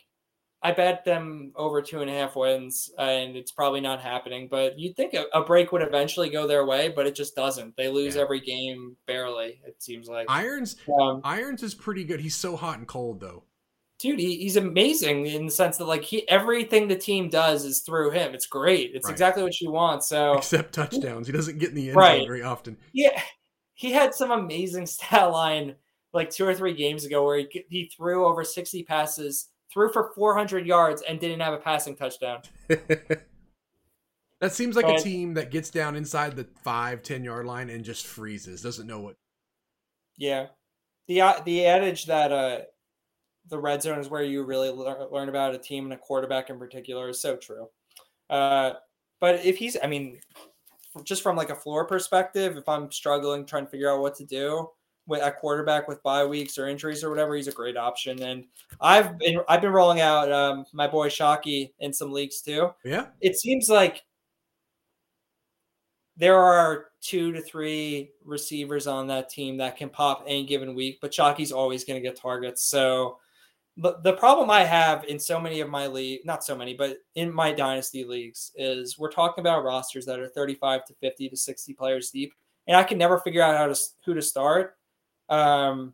[SPEAKER 5] I bet them over two and a half wins, and it's probably not happening. But you'd think a, a break would eventually go their way, but it just doesn't. They lose
[SPEAKER 4] Yeah.
[SPEAKER 5] every game barely. It seems like.
[SPEAKER 4] Irons
[SPEAKER 5] Um,
[SPEAKER 4] Irons is pretty good. He's so hot and cold though.
[SPEAKER 5] Dude, he, he's amazing in the sense that like he everything the team does is through him. It's great. It's
[SPEAKER 4] Right.
[SPEAKER 5] exactly what you want. So
[SPEAKER 4] Except touchdowns, he doesn't get in the end
[SPEAKER 5] Right.
[SPEAKER 4] zone very often.
[SPEAKER 5] yeah, he had some amazing stat line like two or three games ago where he he threw over sixty passes, threw for four hundred yards, and didn't have a passing touchdown.
[SPEAKER 4] that seems like a team that gets down inside the five, ten yard line and just freezes. Doesn't know what.
[SPEAKER 5] Yeah, the uh, the adage that uh the red zone is where you really lear- learn about a team and a quarterback in particular is so true. Uh, but if he's, I mean, just from like a floor perspective, if I'm struggling trying to figure out what to do with a quarterback with bye weeks or injuries or whatever, he's a great option. And I've been I've been rolling out um, my boy Shocky in some leagues too
[SPEAKER 4] Yeah,
[SPEAKER 5] it seems like there are two to three receivers on that team that can pop any given week, but Shocky's always going to get targets. So the, the problem I have in so many of my league, not so many, but in my dynasty leagues is we're talking about rosters that are 35 to 50 to 60 players deep. And I can never figure out how to, who to start. Um,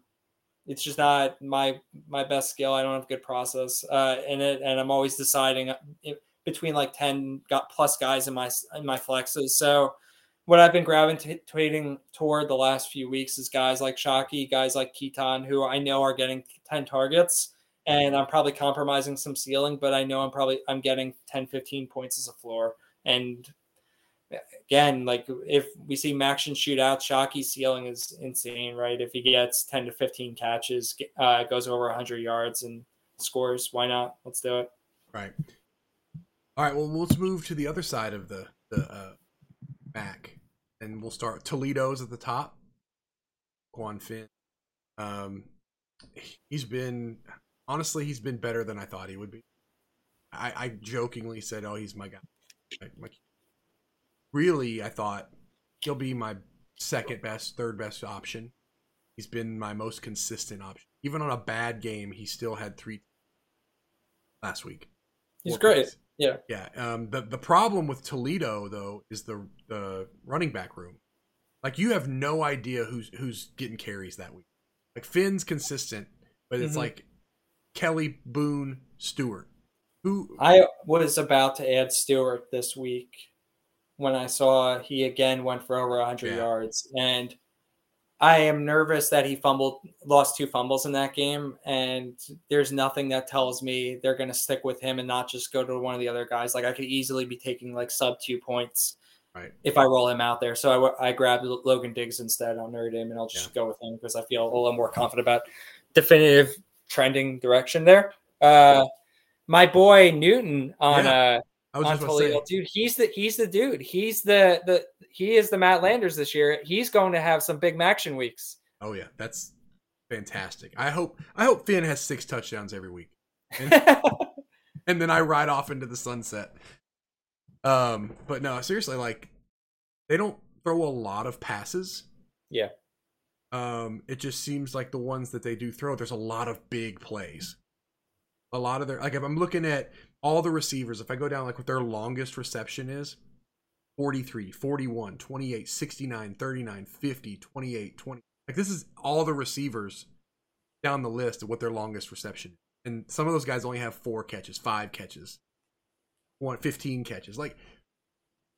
[SPEAKER 5] it's just not my, my best skill. I don't have good process uh, in it. And I'm always deciding uh, between like 10 got plus guys in my in my flexes. So what I've been gravitating toward the last few weeks is guys like Shocky, guys like Keaton, who I know are getting 10 targets. And I'm probably compromising some ceiling, but I know I'm probably I'm getting 10, 15 points as a floor. And again, like if we see MACtion shoot out, Shocky's ceiling is insane, right? If he gets 10 to 15 catches, uh, goes over 100 yards and scores, why not? Let's do it.
[SPEAKER 4] right. All right. Well, let's move to the other side of the the uh, back, and we'll start. Toledo's at the top. Quan Finn. Um, he's been honestly, he's been better than I thought he would be. I, I jokingly said, "Oh, he's my guy." Like, really, I thought he'll be my second best, third best option. He's been my most consistent option. Even on a bad game, he still had three last week.
[SPEAKER 5] He's great. Yeah.
[SPEAKER 4] Yeah. Um, the the problem with Toledo though is the the running back room. Like you have no idea who's who's getting carries that week. Like Finn's consistent, but it's
[SPEAKER 5] Mhm.
[SPEAKER 4] like Kelly, Boone, Stuart. Who
[SPEAKER 5] I was about to add Stuart this week when I saw he again went for over 100
[SPEAKER 4] Yeah.
[SPEAKER 5] yards. And I am nervous that he fumbled, lost two fumbles in that game. And there's nothing that tells me they're going to stick with him and not just go to one of the other guys. Like I could easily be taking like sub two points
[SPEAKER 4] Right.
[SPEAKER 5] if I roll him out there. So I, I grabbed Logan Diggs instead on Notre Dame and I'll just go with him because I feel a little more confident about definitive trending direction there. Uh, my boy Newton on
[SPEAKER 4] Yeah,
[SPEAKER 5] uh on
[SPEAKER 4] just about to
[SPEAKER 5] Toledo, dude. He's the he's the dude. He's the the he is the Matt Landers this year. He's going to have some big action weeks.
[SPEAKER 4] oh yeah, that's fantastic. I hope I hope Finn has six touchdowns every week, and, and then I ride off into the sunset. Um, but no, seriously, like they don't throw a lot of passes.
[SPEAKER 5] Yeah.
[SPEAKER 4] Um, it just seems like the ones that they do throw, there's a lot of big plays. A lot of their like if I'm looking at all the receivers, if I go down like what their longest reception is, 43, 41, 28, 69, 39, 50, 28, 20. Like this is all the receivers down the list of what their longest reception. And some of those guys only have four catches, five catches, one, 15 catches. Like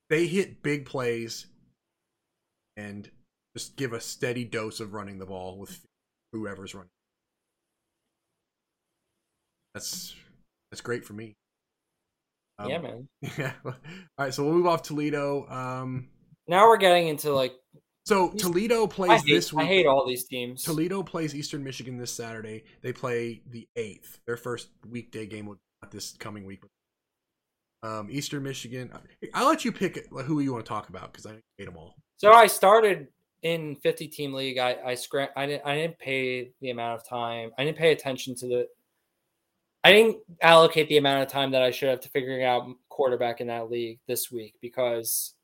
[SPEAKER 4] they hit big plays and just give a steady dose of running the ball with whoever's running. That's that's great for me. Um,
[SPEAKER 5] yeah, man.
[SPEAKER 4] Yeah. All right, so we'll move off Toledo. Um,
[SPEAKER 5] Now we're getting into like
[SPEAKER 4] so Toledo plays
[SPEAKER 5] hate,
[SPEAKER 4] this week.
[SPEAKER 5] I hate all these teams.
[SPEAKER 4] Toledo plays Eastern Michigan this Saturday. They play the eighth. Their first weekday game will not this coming week. Um, Eastern Michigan. I'll let you pick who you want to talk about because I hate them all.
[SPEAKER 5] So I started in 50 team league. I I scra- I didn't I didn't pay the amount of time. I didn't pay attention to the. I didn't allocate the amount of time that I should have to figuring out quarterback in that league this week because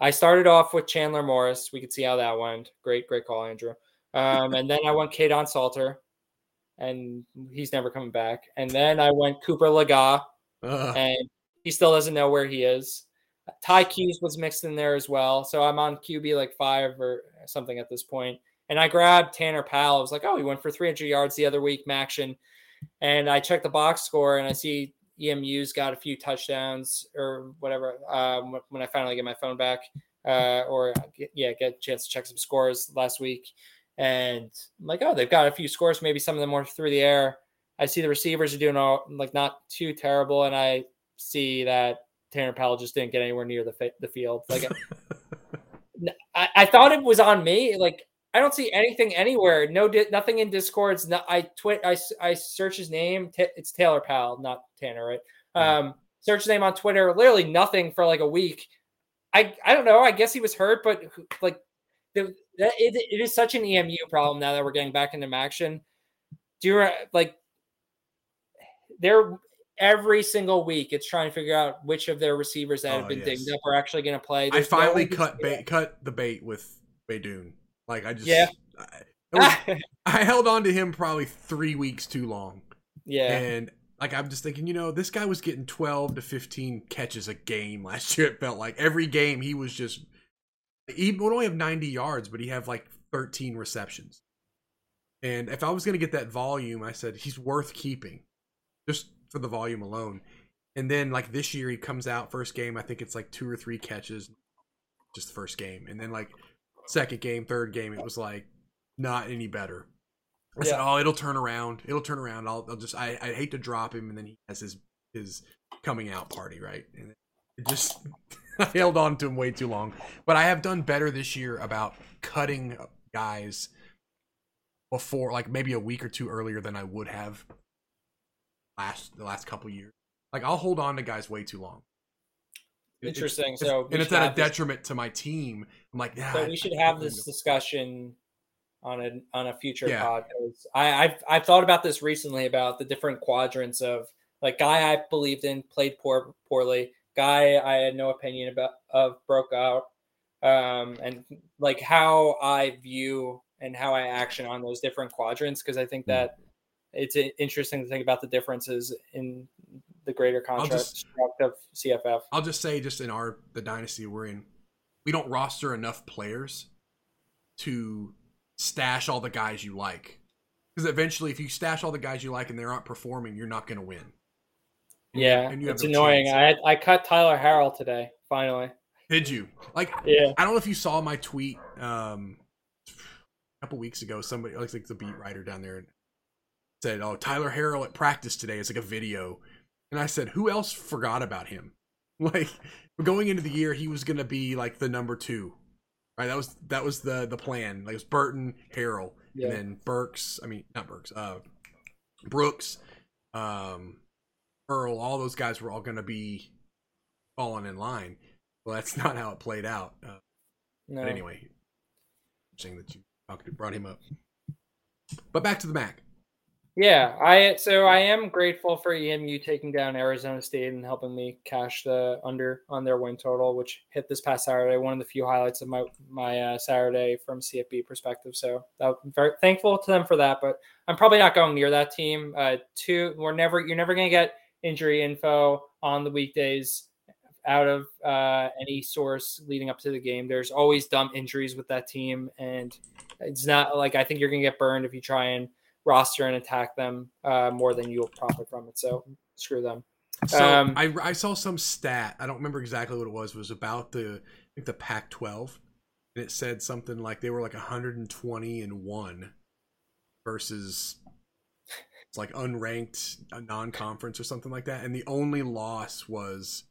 [SPEAKER 5] I started off with Chandler Morris. We could see how that went. Great, great call, Andrew. Um, and then I went Kaidon Salter, and he's never coming back. And then I went Cooper Laga,
[SPEAKER 4] Ugh.
[SPEAKER 5] and he still doesn't know where he is. Ty Keys was mixed in there as well. So I'm on QB like five or something at this point. And I grabbed Tanner Powell. I was like, oh, he went for 300 yards the other week, MACtion. And I checked the box score and I see EMU's got a few touchdowns or whatever um, when I finally get my phone back uh, or yeah, get a chance to check some scores last week. And I'm like, oh, they've got a few scores. Maybe some of them were through the air. I see the receivers are doing all like not too terrible. And I see that Tanner Powell just didn't get anywhere near the the field. Like I, I thought it was on me. Like I don't see anything anywhere. No, di- nothing in Discords. No, I twit. I, I search his name. T- it's Taylor Powell, not Tanner, right? Um, search his name on Twitter. Literally nothing for like a week. I I don't know. I guess he was hurt, but like the, that it, it is such an EMU problem now that we're getting back into action. Do you like they're every single week it's trying to figure out which of their receivers that have
[SPEAKER 4] Oh,
[SPEAKER 5] been
[SPEAKER 4] yes.
[SPEAKER 5] dinged up are actually going to play.
[SPEAKER 4] I
[SPEAKER 5] There's no
[SPEAKER 4] finally
[SPEAKER 5] to
[SPEAKER 4] cut bait, cut the bait with Beydoun. Like I just
[SPEAKER 5] Yeah.
[SPEAKER 4] I, was- I held on to him probably three weeks too long,
[SPEAKER 5] yeah.
[SPEAKER 4] and like I'm just thinking, you know, this guy was getting 12 to 15 catches a game last year. It felt like every game he was just he would only have 90 yards, but he have like 13 receptions. And if I was going to get that volume, I said he's worth keeping, just for the volume alone. And then like this year, he comes out first game. I think it's like two or three catches, just the first game, and then like second game, third game, it was like not any better. I said, "Oh, it'll turn around. It'll turn around. I'll, I'll just. I, I hate to drop him, and then he has his his coming out party, right? And it just I held on to him way too long. But I have done better this year about cutting guys before, like maybe a week or two earlier than I would have last the last couple years. Like I'll hold on to guys way too long.
[SPEAKER 5] Interesting.
[SPEAKER 4] it's-
[SPEAKER 5] So we
[SPEAKER 4] and it's at a
[SPEAKER 5] have this-
[SPEAKER 4] detriment to my team. I'm like, yeah.
[SPEAKER 5] So we should have this discussion on a on a future
[SPEAKER 4] Yeah.
[SPEAKER 5] pod. 'cause I, I've I've thought about this recently about the different quadrants of like guy I believed in played poor poorly, guy I had no opinion about of broke out, um, and like how I view and how I action on those different quadrants because I think
[SPEAKER 4] Hmm.
[SPEAKER 5] that it's interesting to think about the differences in the greater contract
[SPEAKER 4] just-
[SPEAKER 5] of CFF.
[SPEAKER 4] I'll just say, just in our the dynasty we're in, we don't roster enough players to stash all the guys you like. Because eventually, if you stash all the guys you like and they aren't performing, you're not going to win. And
[SPEAKER 5] Yeah,
[SPEAKER 4] you
[SPEAKER 5] it's
[SPEAKER 4] no
[SPEAKER 5] annoying.
[SPEAKER 4] chance.
[SPEAKER 5] I I cut Tyler Harrell today. Finally.
[SPEAKER 4] Did you like?
[SPEAKER 5] Yeah.
[SPEAKER 4] I don't know if you saw my tweet um, a couple weeks ago. Somebody, like, like the beat writer down there, said, "Oh, Tyler Harrell at practice today." It's like a video, and I said, "Who else forgot about him?" Like going into the year, he was going to be like the number two, right? That was that was the the plan. Like it was Burton, Harrell,
[SPEAKER 5] Yeah.
[SPEAKER 4] and then Burks. I mean, not Burks. Uh, Brooks, um, Earle. All those guys were all going to be falling in line. Well, that's not how it played out. Uh,
[SPEAKER 5] No.
[SPEAKER 4] but anyway, saying that you brought him up. But back to the MAC.
[SPEAKER 5] Yeah, I so I am grateful for EMU taking down Arizona State and helping me cash the under on their win total, which hit this past Saturday. One of the few highlights of my my uh, Saturday from CFB perspective. So I'm very thankful to them for that. But I'm probably not going near that team. Uh, two, we're never you're never gonna get injury info on the weekdays out of uh, any source leading up to the game. There's always dumb injuries with that team, and it's not like I think you're gonna get burned if you try and roster and attack them uh, more than you'll profit from it. So screw them.
[SPEAKER 4] So
[SPEAKER 5] Um,
[SPEAKER 4] I, I saw some stat. I don't remember exactly what it was. It was about the I think the Pac-12, and it said something like they were like 120 and one versus it's like unranked a non-conference or something like that. And the only loss was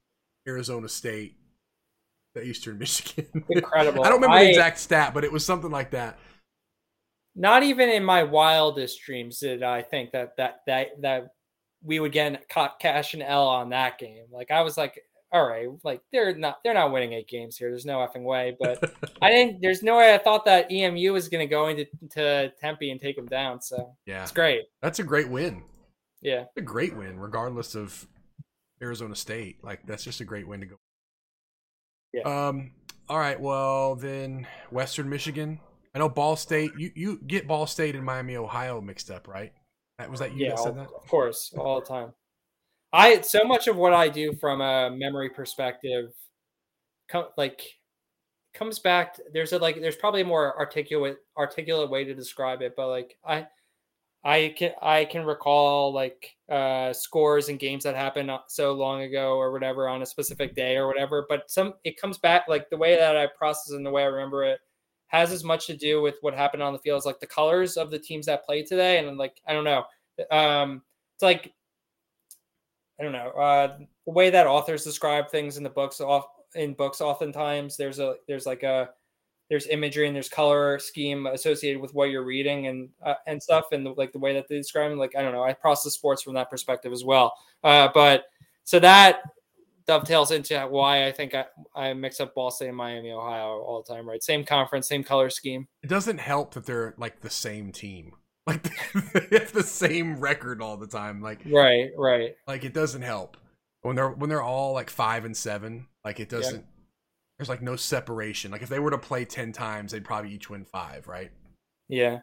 [SPEAKER 4] Arizona State, the Eastern Michigan.
[SPEAKER 5] Incredible.
[SPEAKER 4] I don't remember
[SPEAKER 5] I-
[SPEAKER 4] the exact stat, but it was something like that.
[SPEAKER 5] Not even in my wildest dreams did I think that that that that we would get cash and L on that game. Like I was like, all right, like they're not they're not winning eight games here. There's no effing way. But I didn't. There's no way I thought that EMU was going to go into to Tempe and take them down. So
[SPEAKER 4] Yeah,
[SPEAKER 5] it's great.
[SPEAKER 4] that's a great win.
[SPEAKER 5] Yeah,
[SPEAKER 4] a great win, regardless of Arizona State. Like that's just a great win to go.
[SPEAKER 5] Yeah.
[SPEAKER 4] Um. All right. Well, then Western Michigan. I know Ball State. You you get Ball State and Miami, Ohio mixed up, right? That was that you
[SPEAKER 5] yeah,
[SPEAKER 4] that said that.
[SPEAKER 5] of course, all the time. I so much of what I do from a memory perspective, come like comes back. There's a like there's probably a more articulate articulate way to describe it, but like I I can I can recall like uh scores and games that happened so long ago or whatever on a specific day or whatever. But some it comes back like the way that I process and the way I remember it has as much to do with what happened on the field as like the colors of the teams that played today and like I don't know. Um it's like I don't know uh, the way that authors describe things in the books. Off in books, oftentimes there's a there's like a there's imagery and there's color scheme associated with what you're reading and uh, and stuff, and the, like the way that they describe them. Like I don't know, I process sports from that perspective as well. Uh, but so that dovetails into why I think I, I mix up Ball State and Miami, Ohio all the time. Right, same conference, same color scheme.
[SPEAKER 4] It doesn't help that they're like the same team. Like they have the same record all the time. Like
[SPEAKER 5] Right, right.
[SPEAKER 4] like it doesn't help when they're when they're all like five and seven. Like it doesn't. There's like no separation. Like if they were to play ten times, they'd probably each win five, right?
[SPEAKER 5] Yeah.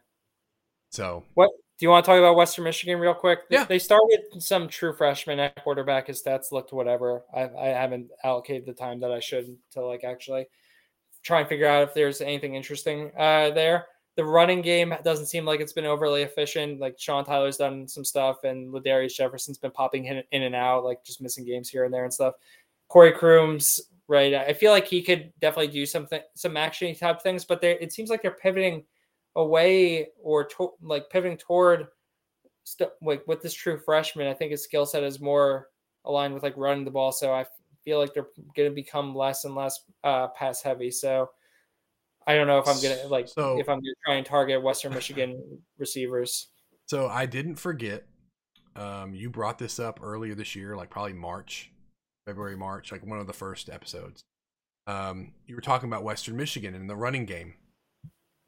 [SPEAKER 4] So
[SPEAKER 5] What do you want to talk about Western Michigan real quick? They-
[SPEAKER 4] Yeah.
[SPEAKER 5] They started some true freshmen at quarterback. His stats looked whatever. I, I haven't allocated the time that I should to like actually try and figure out if there's anything interesting uh, there. The running game doesn't seem like it's been overly efficient. Like Sean Tyler's done some stuff, and Ladarius Jefferson's been popping in, in and out, like just missing games here and there and stuff. Corey Crooms, right? I feel like he could definitely do something, some action type things, but they it seems like they're pivoting away or to, like pivoting toward st- like with this true freshman. I think his skill set is more aligned with like running the ball. So I feel like they're going to become less and less uh, pass heavy. So I don't know if I'm gonna like
[SPEAKER 4] So-
[SPEAKER 5] if I'm gonna try and target Western Michigan receivers.
[SPEAKER 4] So I didn't forget. Um, you brought this up earlier this year, like probably March, February, March, like one of the first episodes. Um, you were talking about Western Michigan and the running game,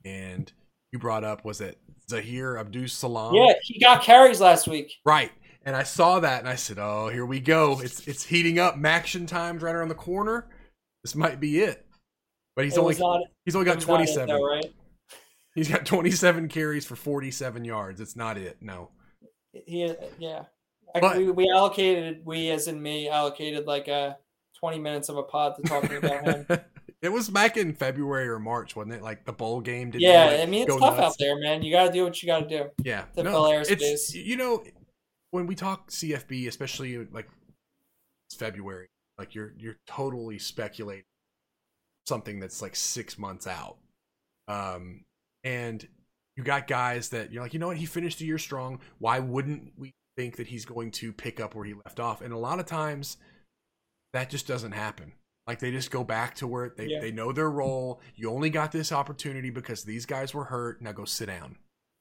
[SPEAKER 4] and you brought up was it Zahir Abdus Salam?
[SPEAKER 5] Yeah, he got carries last week.
[SPEAKER 4] right. And I saw that, and I said, "Oh, here we go! It's it's heating up. MACtion time's right around the corner. This might be it." But he's
[SPEAKER 5] It
[SPEAKER 4] only
[SPEAKER 5] not-
[SPEAKER 4] he's only got
[SPEAKER 5] was not
[SPEAKER 4] twenty
[SPEAKER 5] it
[SPEAKER 4] seven.
[SPEAKER 5] though, right?
[SPEAKER 4] He's got twenty seven carries for forty seven yards. It's not it. No.
[SPEAKER 5] He, yeah.
[SPEAKER 4] But-
[SPEAKER 5] we, we allocated, we as in me, allocated like uh, 20 minutes of a pod to talking about him.
[SPEAKER 4] it was back in February or March, wasn't it? Like the bowl game. Didn't
[SPEAKER 5] yeah,
[SPEAKER 4] like,
[SPEAKER 5] I mean, it's tough
[SPEAKER 4] nuts?
[SPEAKER 5] out there, man. You got to do what you got to do.
[SPEAKER 4] Yeah,
[SPEAKER 5] to fill
[SPEAKER 4] it's you know when we talk CFB, especially like it's February, like you're you're totally speculating something that's like six months out, um, and you got guys that you're like, you know what, he finished the year strong. Why wouldn't we think that he's going to pick up where he left off? And a lot of times, that just doesn't happen. Like they just go back to where they,
[SPEAKER 5] Yeah.
[SPEAKER 4] they know their role. You only got this opportunity because these guys were hurt. Now go sit down.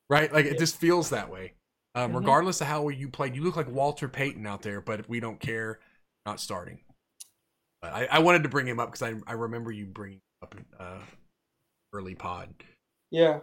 [SPEAKER 4] Right? Like it just feels that way. Um,
[SPEAKER 5] Mhm.
[SPEAKER 4] Regardless of how you played, you look like Walter Payton out there, but if we don't care, not starting. But I, I wanted to bring him up because I, I remember you bringing up uh, early pod.
[SPEAKER 5] Yeah.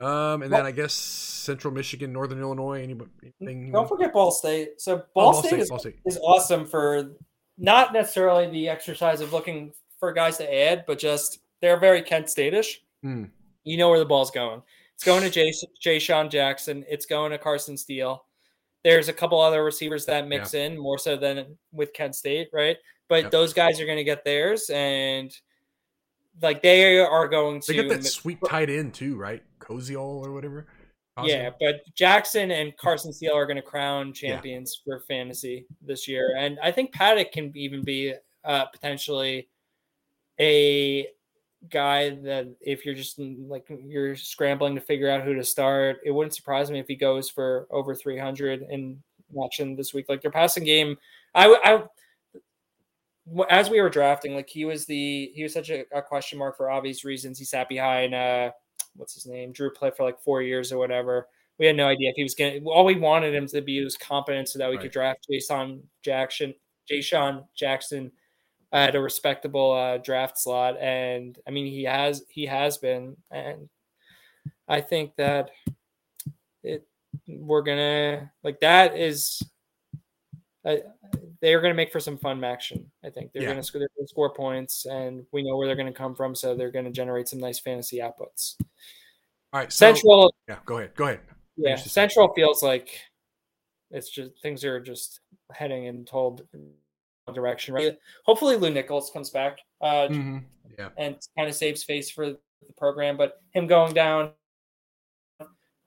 [SPEAKER 4] Um, and then I guess Central Michigan, Northern Illinois. Anybody? Anything?
[SPEAKER 5] Don't forget Ball State. So
[SPEAKER 4] Oh,
[SPEAKER 5] Ball, State, is,
[SPEAKER 4] Ball State.
[SPEAKER 5] is awesome for not necessarily the exercise of looking for guys to add, but just they're very Kent Statish.
[SPEAKER 4] Hmm.
[SPEAKER 5] You know where the ball's going. It's going to Jay, Jayshon Jackson. It's going to Carson Steele. There's a couple other receivers that mix in more so than with Kent State, right? but those guys are going to get theirs, and like they are going to
[SPEAKER 4] They get that sweet tight end too, right? Koziol or whatever.
[SPEAKER 5] Yeah, but Jackson and Carson Steele are going to crown champions for fantasy this year, and I think Paddock can even be uh, potentially a guy that if you're just mm, like you're scrambling to figure out who to start, it wouldn't surprise me if he goes for over 300 in action this week. Like their passing game, I, I as we were drafting, like he was the he was such a, a question mark for obvious reasons. He sat behind uh what's his name Drew played for like four years or whatever. We had no idea if he was gonna. All we wanted him to be was competent so that we
[SPEAKER 4] Right.
[SPEAKER 5] could draft Jayshon Jackson, Jayshon Jackson at a respectable uh, draft slot. And I mean, he has he has been, and I think that it we're gonna like that is. I, they're going to make for some fun action. I think they're
[SPEAKER 4] Yeah.
[SPEAKER 5] going to score, score points, and we know where they're going to come from, so they're going to generate some nice fantasy outputs.
[SPEAKER 4] All right, so,
[SPEAKER 5] Central,
[SPEAKER 4] Yeah, go ahead. Go ahead.
[SPEAKER 5] yeah. Central feels like it's just things are just heading in told direction. Right? Hopefully, Lew Nichols comes back uh,
[SPEAKER 4] hmm Yeah.
[SPEAKER 5] and kind of saves face for the program. But him going down,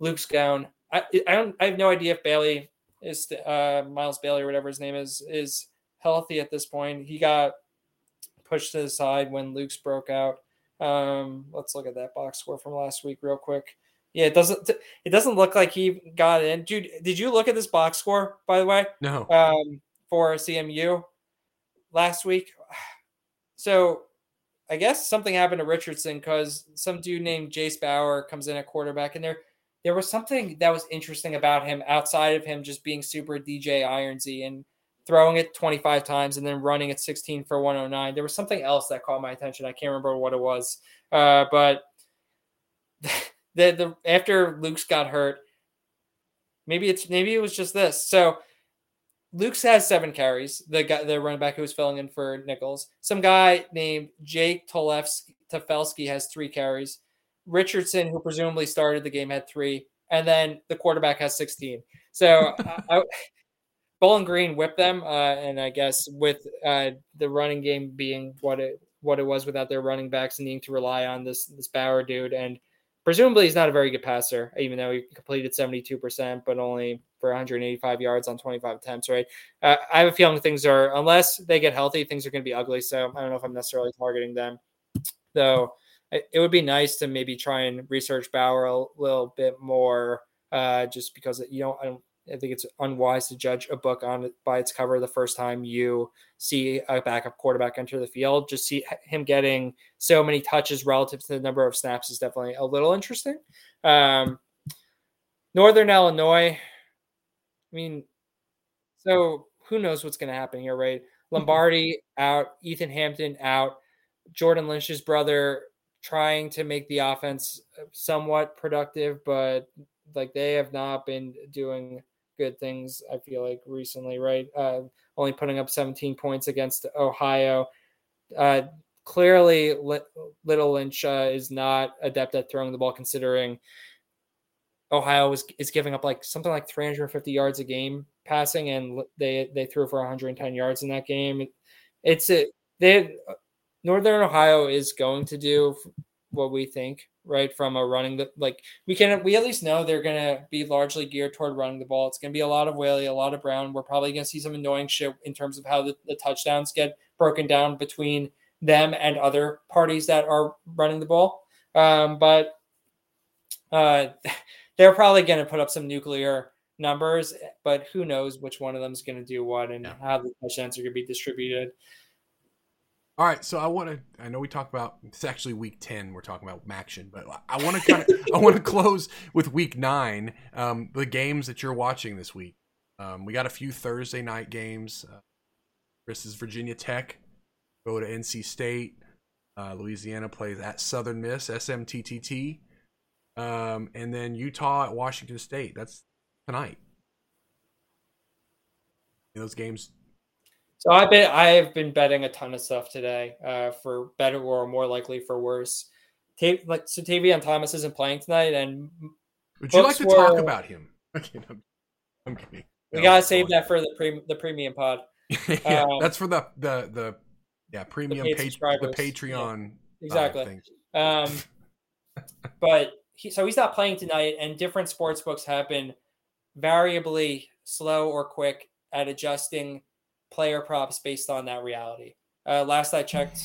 [SPEAKER 5] Lukes down. I I don't. I have no idea if Bailey is uh, Miles Bailey or whatever his name is is healthy at this point. He got pushed to the side when Lukes broke out. Um, let's look at that box score from last week real quick. Yeah, it doesn't. It doesn't look like he got in. Dude, did you look at this box score by the way?
[SPEAKER 4] No.
[SPEAKER 5] um, for CMU last week. So I guess something happened to Richardson because some dude named Jase Bauer comes in at quarterback, and there there was something that was interesting about him outside of him just being super DJ Ironsy and throwing it 25 times and then running at 16 for 109. There was something else that caught my attention. I can't remember what it was, uh, but the the after Lukes got hurt, maybe it's maybe it was just this. So Lukes has seven carries. The guy, the running back who was filling in for Nichols. Some guy named Jake Tolefsky, has three carries. Richardson, who presumably started the game, had three, and then the quarterback has sixteen. So I, I, Bowling Green whipped them, uh, and I guess with uh, the running game being what it what it was without their running backs needing to rely on this this Bauer dude, and presumably he's not a very good passer, even though he completed seventy two percent, but only for 185 yards on 25 attempts. Right? Uh, I have a feeling things are unless they get healthy, things are going to be ugly. So I don't know if I'm necessarily targeting them, though. It, would be nice to maybe try and research Bauer a little bit more, uh, just because you don't. I don't I think it's unwise to judge a book on it by its cover the first time you see a backup quarterback enter the field. Just see him getting so many touches relative to the number of snaps is definitely a little interesting. Um, Northern Illinois, I mean, so who knows what's going to happen here, right? Lombardi out, Ethan Hampton out, Jordan Lynch's brother trying to make the offense somewhat productive, but like they have not been doing good things. I feel like recently, right? Uh, only putting up 17 points against Ohio. Uh, clearly, Li- Little Lynch uh, is not adept at throwing the ball, considering Ohio is is giving up like something like 350 yards a game passing, and they they threw for 110 yards in that game. It's a they Northern Ohio is going to do what we think right from a running the like we can we at least know they're gonna be largely geared toward running the ball. It's gonna be a lot of Waylee, a lot of Brown. We're probably gonna see some annoying shit in terms of how the, the touchdowns get broken down between them and other parties that are running the ball. Um, but uh, they're probably gonna put up some nuclear numbers, but who knows which one of them is gonna do what and
[SPEAKER 4] Yeah.
[SPEAKER 5] how the touchdowns are gonna be distributed.
[SPEAKER 4] All right, so I want to. I know we talked about it's actually week ten. We're talking about MACtion, but I want to kind of. I want to close with week nine. Um, the games that you're watching this week. Um, we got a few Thursday night games. Uh, versus Virginia Tech. Go to NC State. Uh, Louisiana plays at Southern Miss. SMTTT. Um, and then Utah at Washington State. That's tonight. Those games.
[SPEAKER 5] So I bet I have been betting a ton of stuff today, uh, for better or more likely for worse. Ta- like so, Tavion Thomas isn't playing tonight, and
[SPEAKER 4] Would you like to talk about him? Okay, I'm, I'm kidding.
[SPEAKER 5] we
[SPEAKER 4] No,
[SPEAKER 5] gotta save that for the pre- the premium pod.
[SPEAKER 4] yeah,
[SPEAKER 5] Um,
[SPEAKER 4] that's for the the the yeah premium
[SPEAKER 5] paid
[SPEAKER 4] pa- the. Patreon.
[SPEAKER 5] exactly.
[SPEAKER 4] thing.
[SPEAKER 5] Um, but he, so he's not playing tonight, and different sports books have been variably slow or quick at adjusting player props based on that reality. Uh, last I checked,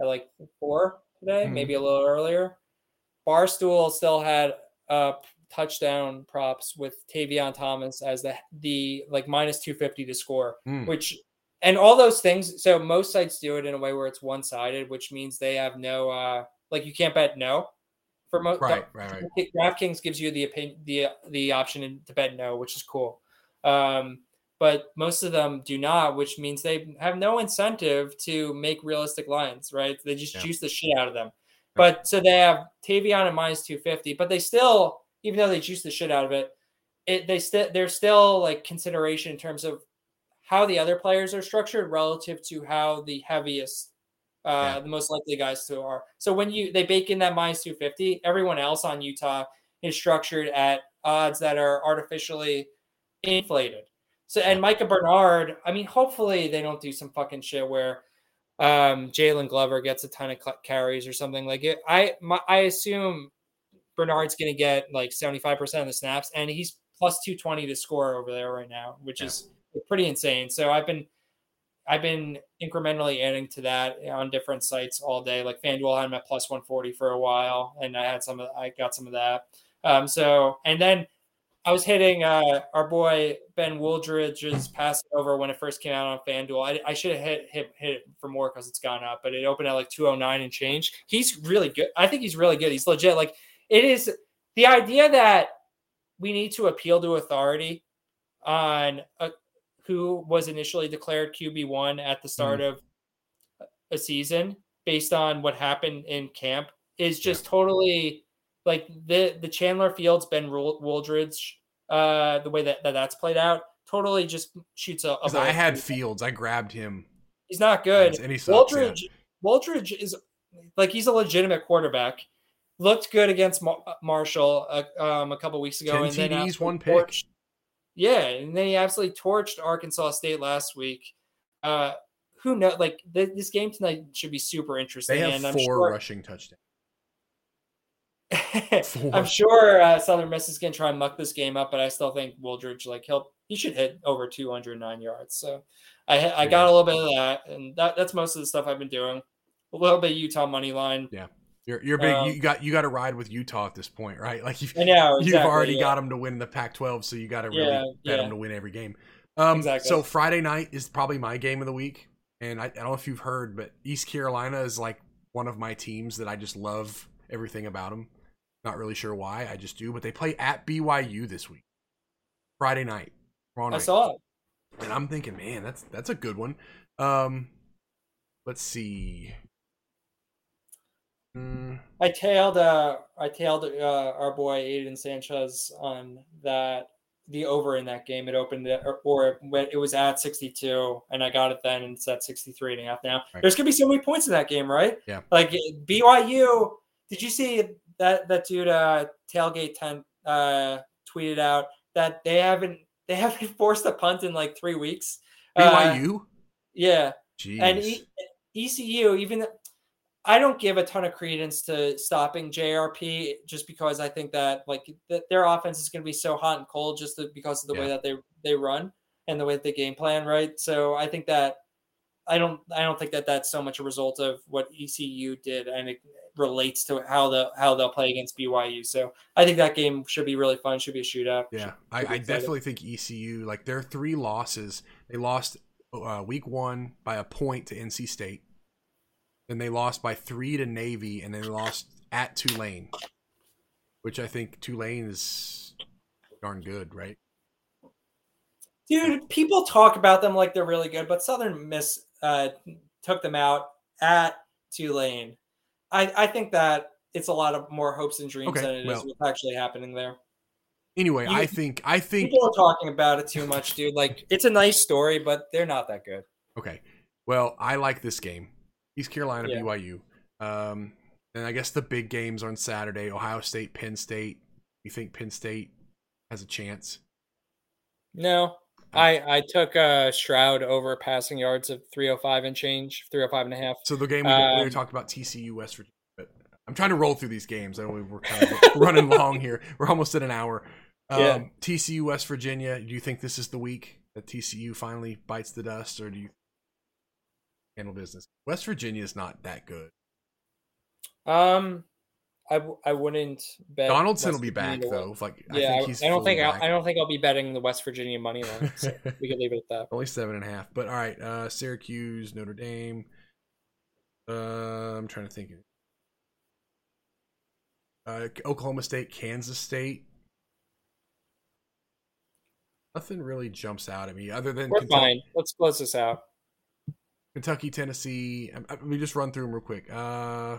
[SPEAKER 5] at like four today,
[SPEAKER 4] Mhm.
[SPEAKER 5] maybe a little earlier. Barstool still had uh, touchdown props with Tavion Thomas as the the like minus two fifty to score,
[SPEAKER 4] Mm.
[SPEAKER 5] which and all those things. So most sites do it in a way where it's one sided, which means they have no uh like you can't bet no for most
[SPEAKER 4] Right, right, right.
[SPEAKER 5] DraftKings gives you the opinion, the the option to bet no, which is cool. Um, but most of them do not, which means they have no incentive to make realistic lines, right? They just
[SPEAKER 4] Yeah.
[SPEAKER 5] juice the shit out of them. But so they have Tavion at minus two fifty, but they still, even though they juice the shit out of it, it they still there's still like consideration in terms of how the other players are structured relative to how the heaviest uh
[SPEAKER 4] Yeah.
[SPEAKER 5] the most likely guys to are. So when you they bake in that minus 250, everyone else on Utah is structured at odds that are artificially inflated. So and Micah Bernard, I mean, hopefully they don't do some fucking shit where um Jaylon Glover gets a ton of carries or something like it. I my, I assume Bernard's going to get like 75% of the snaps and he's plus 220 to score over there right now, which
[SPEAKER 4] Yeah.
[SPEAKER 5] is pretty insane. So I've been I've been incrementally adding to that on different sites all day. Like FanDuel had him at plus 140 for a while, and I had some of I got some of that. Um, so and then I was hitting uh, our boy Ben Wooldridge's pass over when it first came out on FanDuel. I, I should have hit, hit hit it for more because it's gone up, but it opened at like 209 and change. He's really good. I think he's really good. He's legit. Like it is the idea that we need to appeal to authority on a, who was initially declared QB1 at the start of a season based on what happened in camp is just totally like the the Chandler Fields Ben Wool- Wooldridge uh the way that, that that's played out totally just shoots a, a
[SPEAKER 4] I had. Fields. I grabbed him.
[SPEAKER 5] he's not good
[SPEAKER 4] and he sucks, yeah.
[SPEAKER 5] Wooldridge Wooldridge is like he's a legitimate quarterback looked good against Mar- Marshall uh, um, a couple weeks ago
[SPEAKER 4] 10
[SPEAKER 5] and then
[SPEAKER 4] TDs,
[SPEAKER 5] absolutely
[SPEAKER 4] one pick.
[SPEAKER 5] torched- yeah and then he absolutely torched Arkansas State last week uh who know like th- this game tonight should be super interesting
[SPEAKER 4] They have
[SPEAKER 5] and I'm
[SPEAKER 4] four
[SPEAKER 5] sure
[SPEAKER 4] rushing touchdowns.
[SPEAKER 5] I'm sure uh, Southern Miss is going to try and muck this game up, but I still think Wooldridge like he'll he should hit over 209 yards. So I I got a little bit of that, and that, that's most of the stuff I've been doing. A little bit of Utah money line.
[SPEAKER 4] Yeah, you're you're big.
[SPEAKER 5] Um,
[SPEAKER 4] you got you got to ride with Utah at this point, right? Like you've
[SPEAKER 5] know
[SPEAKER 4] you've already
[SPEAKER 5] yeah.
[SPEAKER 4] got them to win the Pac-12, so you got to really
[SPEAKER 5] Yeah,
[SPEAKER 4] bet
[SPEAKER 5] yeah.
[SPEAKER 4] them to win every game. Um,
[SPEAKER 5] Exactly.
[SPEAKER 4] So Friday night is probably my game of the week, and I, I don't know if you've heard, but East Carolina is like one of my teams that I just love everything about them. Not really sure why, I just do. But they play at BYU this week, Friday night. Tomorrow
[SPEAKER 5] I saw it.
[SPEAKER 4] and I'm thinking, man, that's that's a good one. Um, let's see. Mm,
[SPEAKER 5] I tailed uh I tailed uh, our boy Aiden Sanchez on that the over in that game. It opened or, or when it was at 62 and I got it then and it's at 63 and a half now.
[SPEAKER 4] Right.
[SPEAKER 5] There's gonna be so many points in that game, right?
[SPEAKER 4] Yeah.
[SPEAKER 5] Like BYU, did you see that that dude uh tailgate 10 uh tweeted out that they haven't they haven't forced a punt in like three weeks. Uh,
[SPEAKER 4] BYU.
[SPEAKER 5] yeah.
[SPEAKER 4] Jeez.
[SPEAKER 5] And e- ECU, even I don't give a ton of credence to stopping JRP just because I think that like th- their offense is going to be so hot and cold just because of the way that they they run and the way that they game plan, right? So I think that I don't I don't think that that's so much a result of what ECU did, and it relates to how the how they'll play against BYU. So I think that game should be really fun. Should be a shootout.
[SPEAKER 4] Yeah, I,
[SPEAKER 5] should
[SPEAKER 4] I definitely think ECU like their three losses. They lost uh, week one by a point to NC State, then they lost by three to Navy, and then they lost at Tulane, which I think Tulane is darn good, right?
[SPEAKER 5] Dude, people talk about them like they're really good, but Southern Miss uh, took them out at Tulane. I, I think that it's a lot of more hopes and dreams
[SPEAKER 4] Okay,
[SPEAKER 5] than it is
[SPEAKER 4] well-
[SPEAKER 5] what's actually happening there.
[SPEAKER 4] Anyway,
[SPEAKER 5] You-
[SPEAKER 4] I think I think
[SPEAKER 5] People are talking about it too much, dude. Like it's a nice story, but they're not that good.
[SPEAKER 4] Okay. Well, I like this game. East Carolina,
[SPEAKER 5] Yeah.
[SPEAKER 4] BYU. Um, and I guess the big games on Saturday: Ohio State, Penn State. You think Penn State has a chance?
[SPEAKER 5] No, I I took uh Stroud over passing yards of 305 and change, 305 and a half.
[SPEAKER 4] So the game we, we
[SPEAKER 5] Um,
[SPEAKER 4] talked about TCU West Virginia, but I'm trying to roll through these games. I know we- we're kind of running long here. We're almost at an hour. Um,
[SPEAKER 5] Yeah.
[SPEAKER 4] TCU West Virginia. Do you think this is the week that TCU finally bites the dust, or do you handle business? West Virginia is not that good.
[SPEAKER 5] Um, I, w- I wouldn't bet
[SPEAKER 4] Donaldson
[SPEAKER 5] West
[SPEAKER 4] will be back
[SPEAKER 5] Virginia
[SPEAKER 4] though. like,
[SPEAKER 5] Yeah,
[SPEAKER 4] I
[SPEAKER 5] I,
[SPEAKER 4] think he's
[SPEAKER 5] I don't think I, I, don't think I'll be betting the West Virginia money line. So we could leave it at that.
[SPEAKER 4] Only seven and a half. But all right, uh, Syracuse, Notre Dame. Uh, I'm trying to think. Uh, Oklahoma State, Kansas State. Nothing really jumps out at me other than
[SPEAKER 5] We're
[SPEAKER 4] Kentucky,
[SPEAKER 5] fine. Let's close this out.
[SPEAKER 4] Kentucky, Tennessee. Let me just run through them real quick. Uh,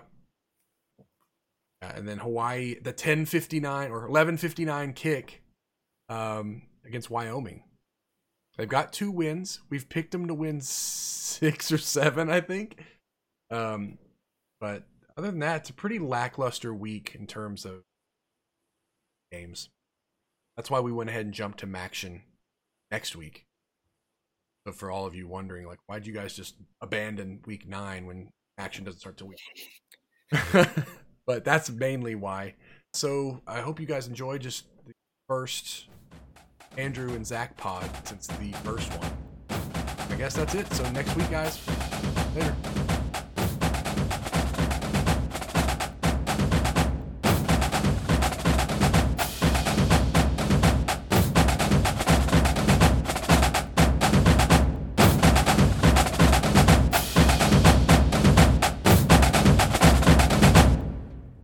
[SPEAKER 4] and then Hawaii, the 10:59 or 11:59 kick um, against Wyoming. They've got two wins. We've picked them to win six or seven, I think. Um, but other than that, it's a pretty lackluster week in terms of games. That's why we went ahead and jumped to MACtion next week. But for all of you wondering, like, why'd you guys just abandon week nine when action doesn't start till week? but that's mainly why. So I hope you guys enjoy just the first Andrew and Zach pod since the first one. I guess that's it. So next week, guys. Later.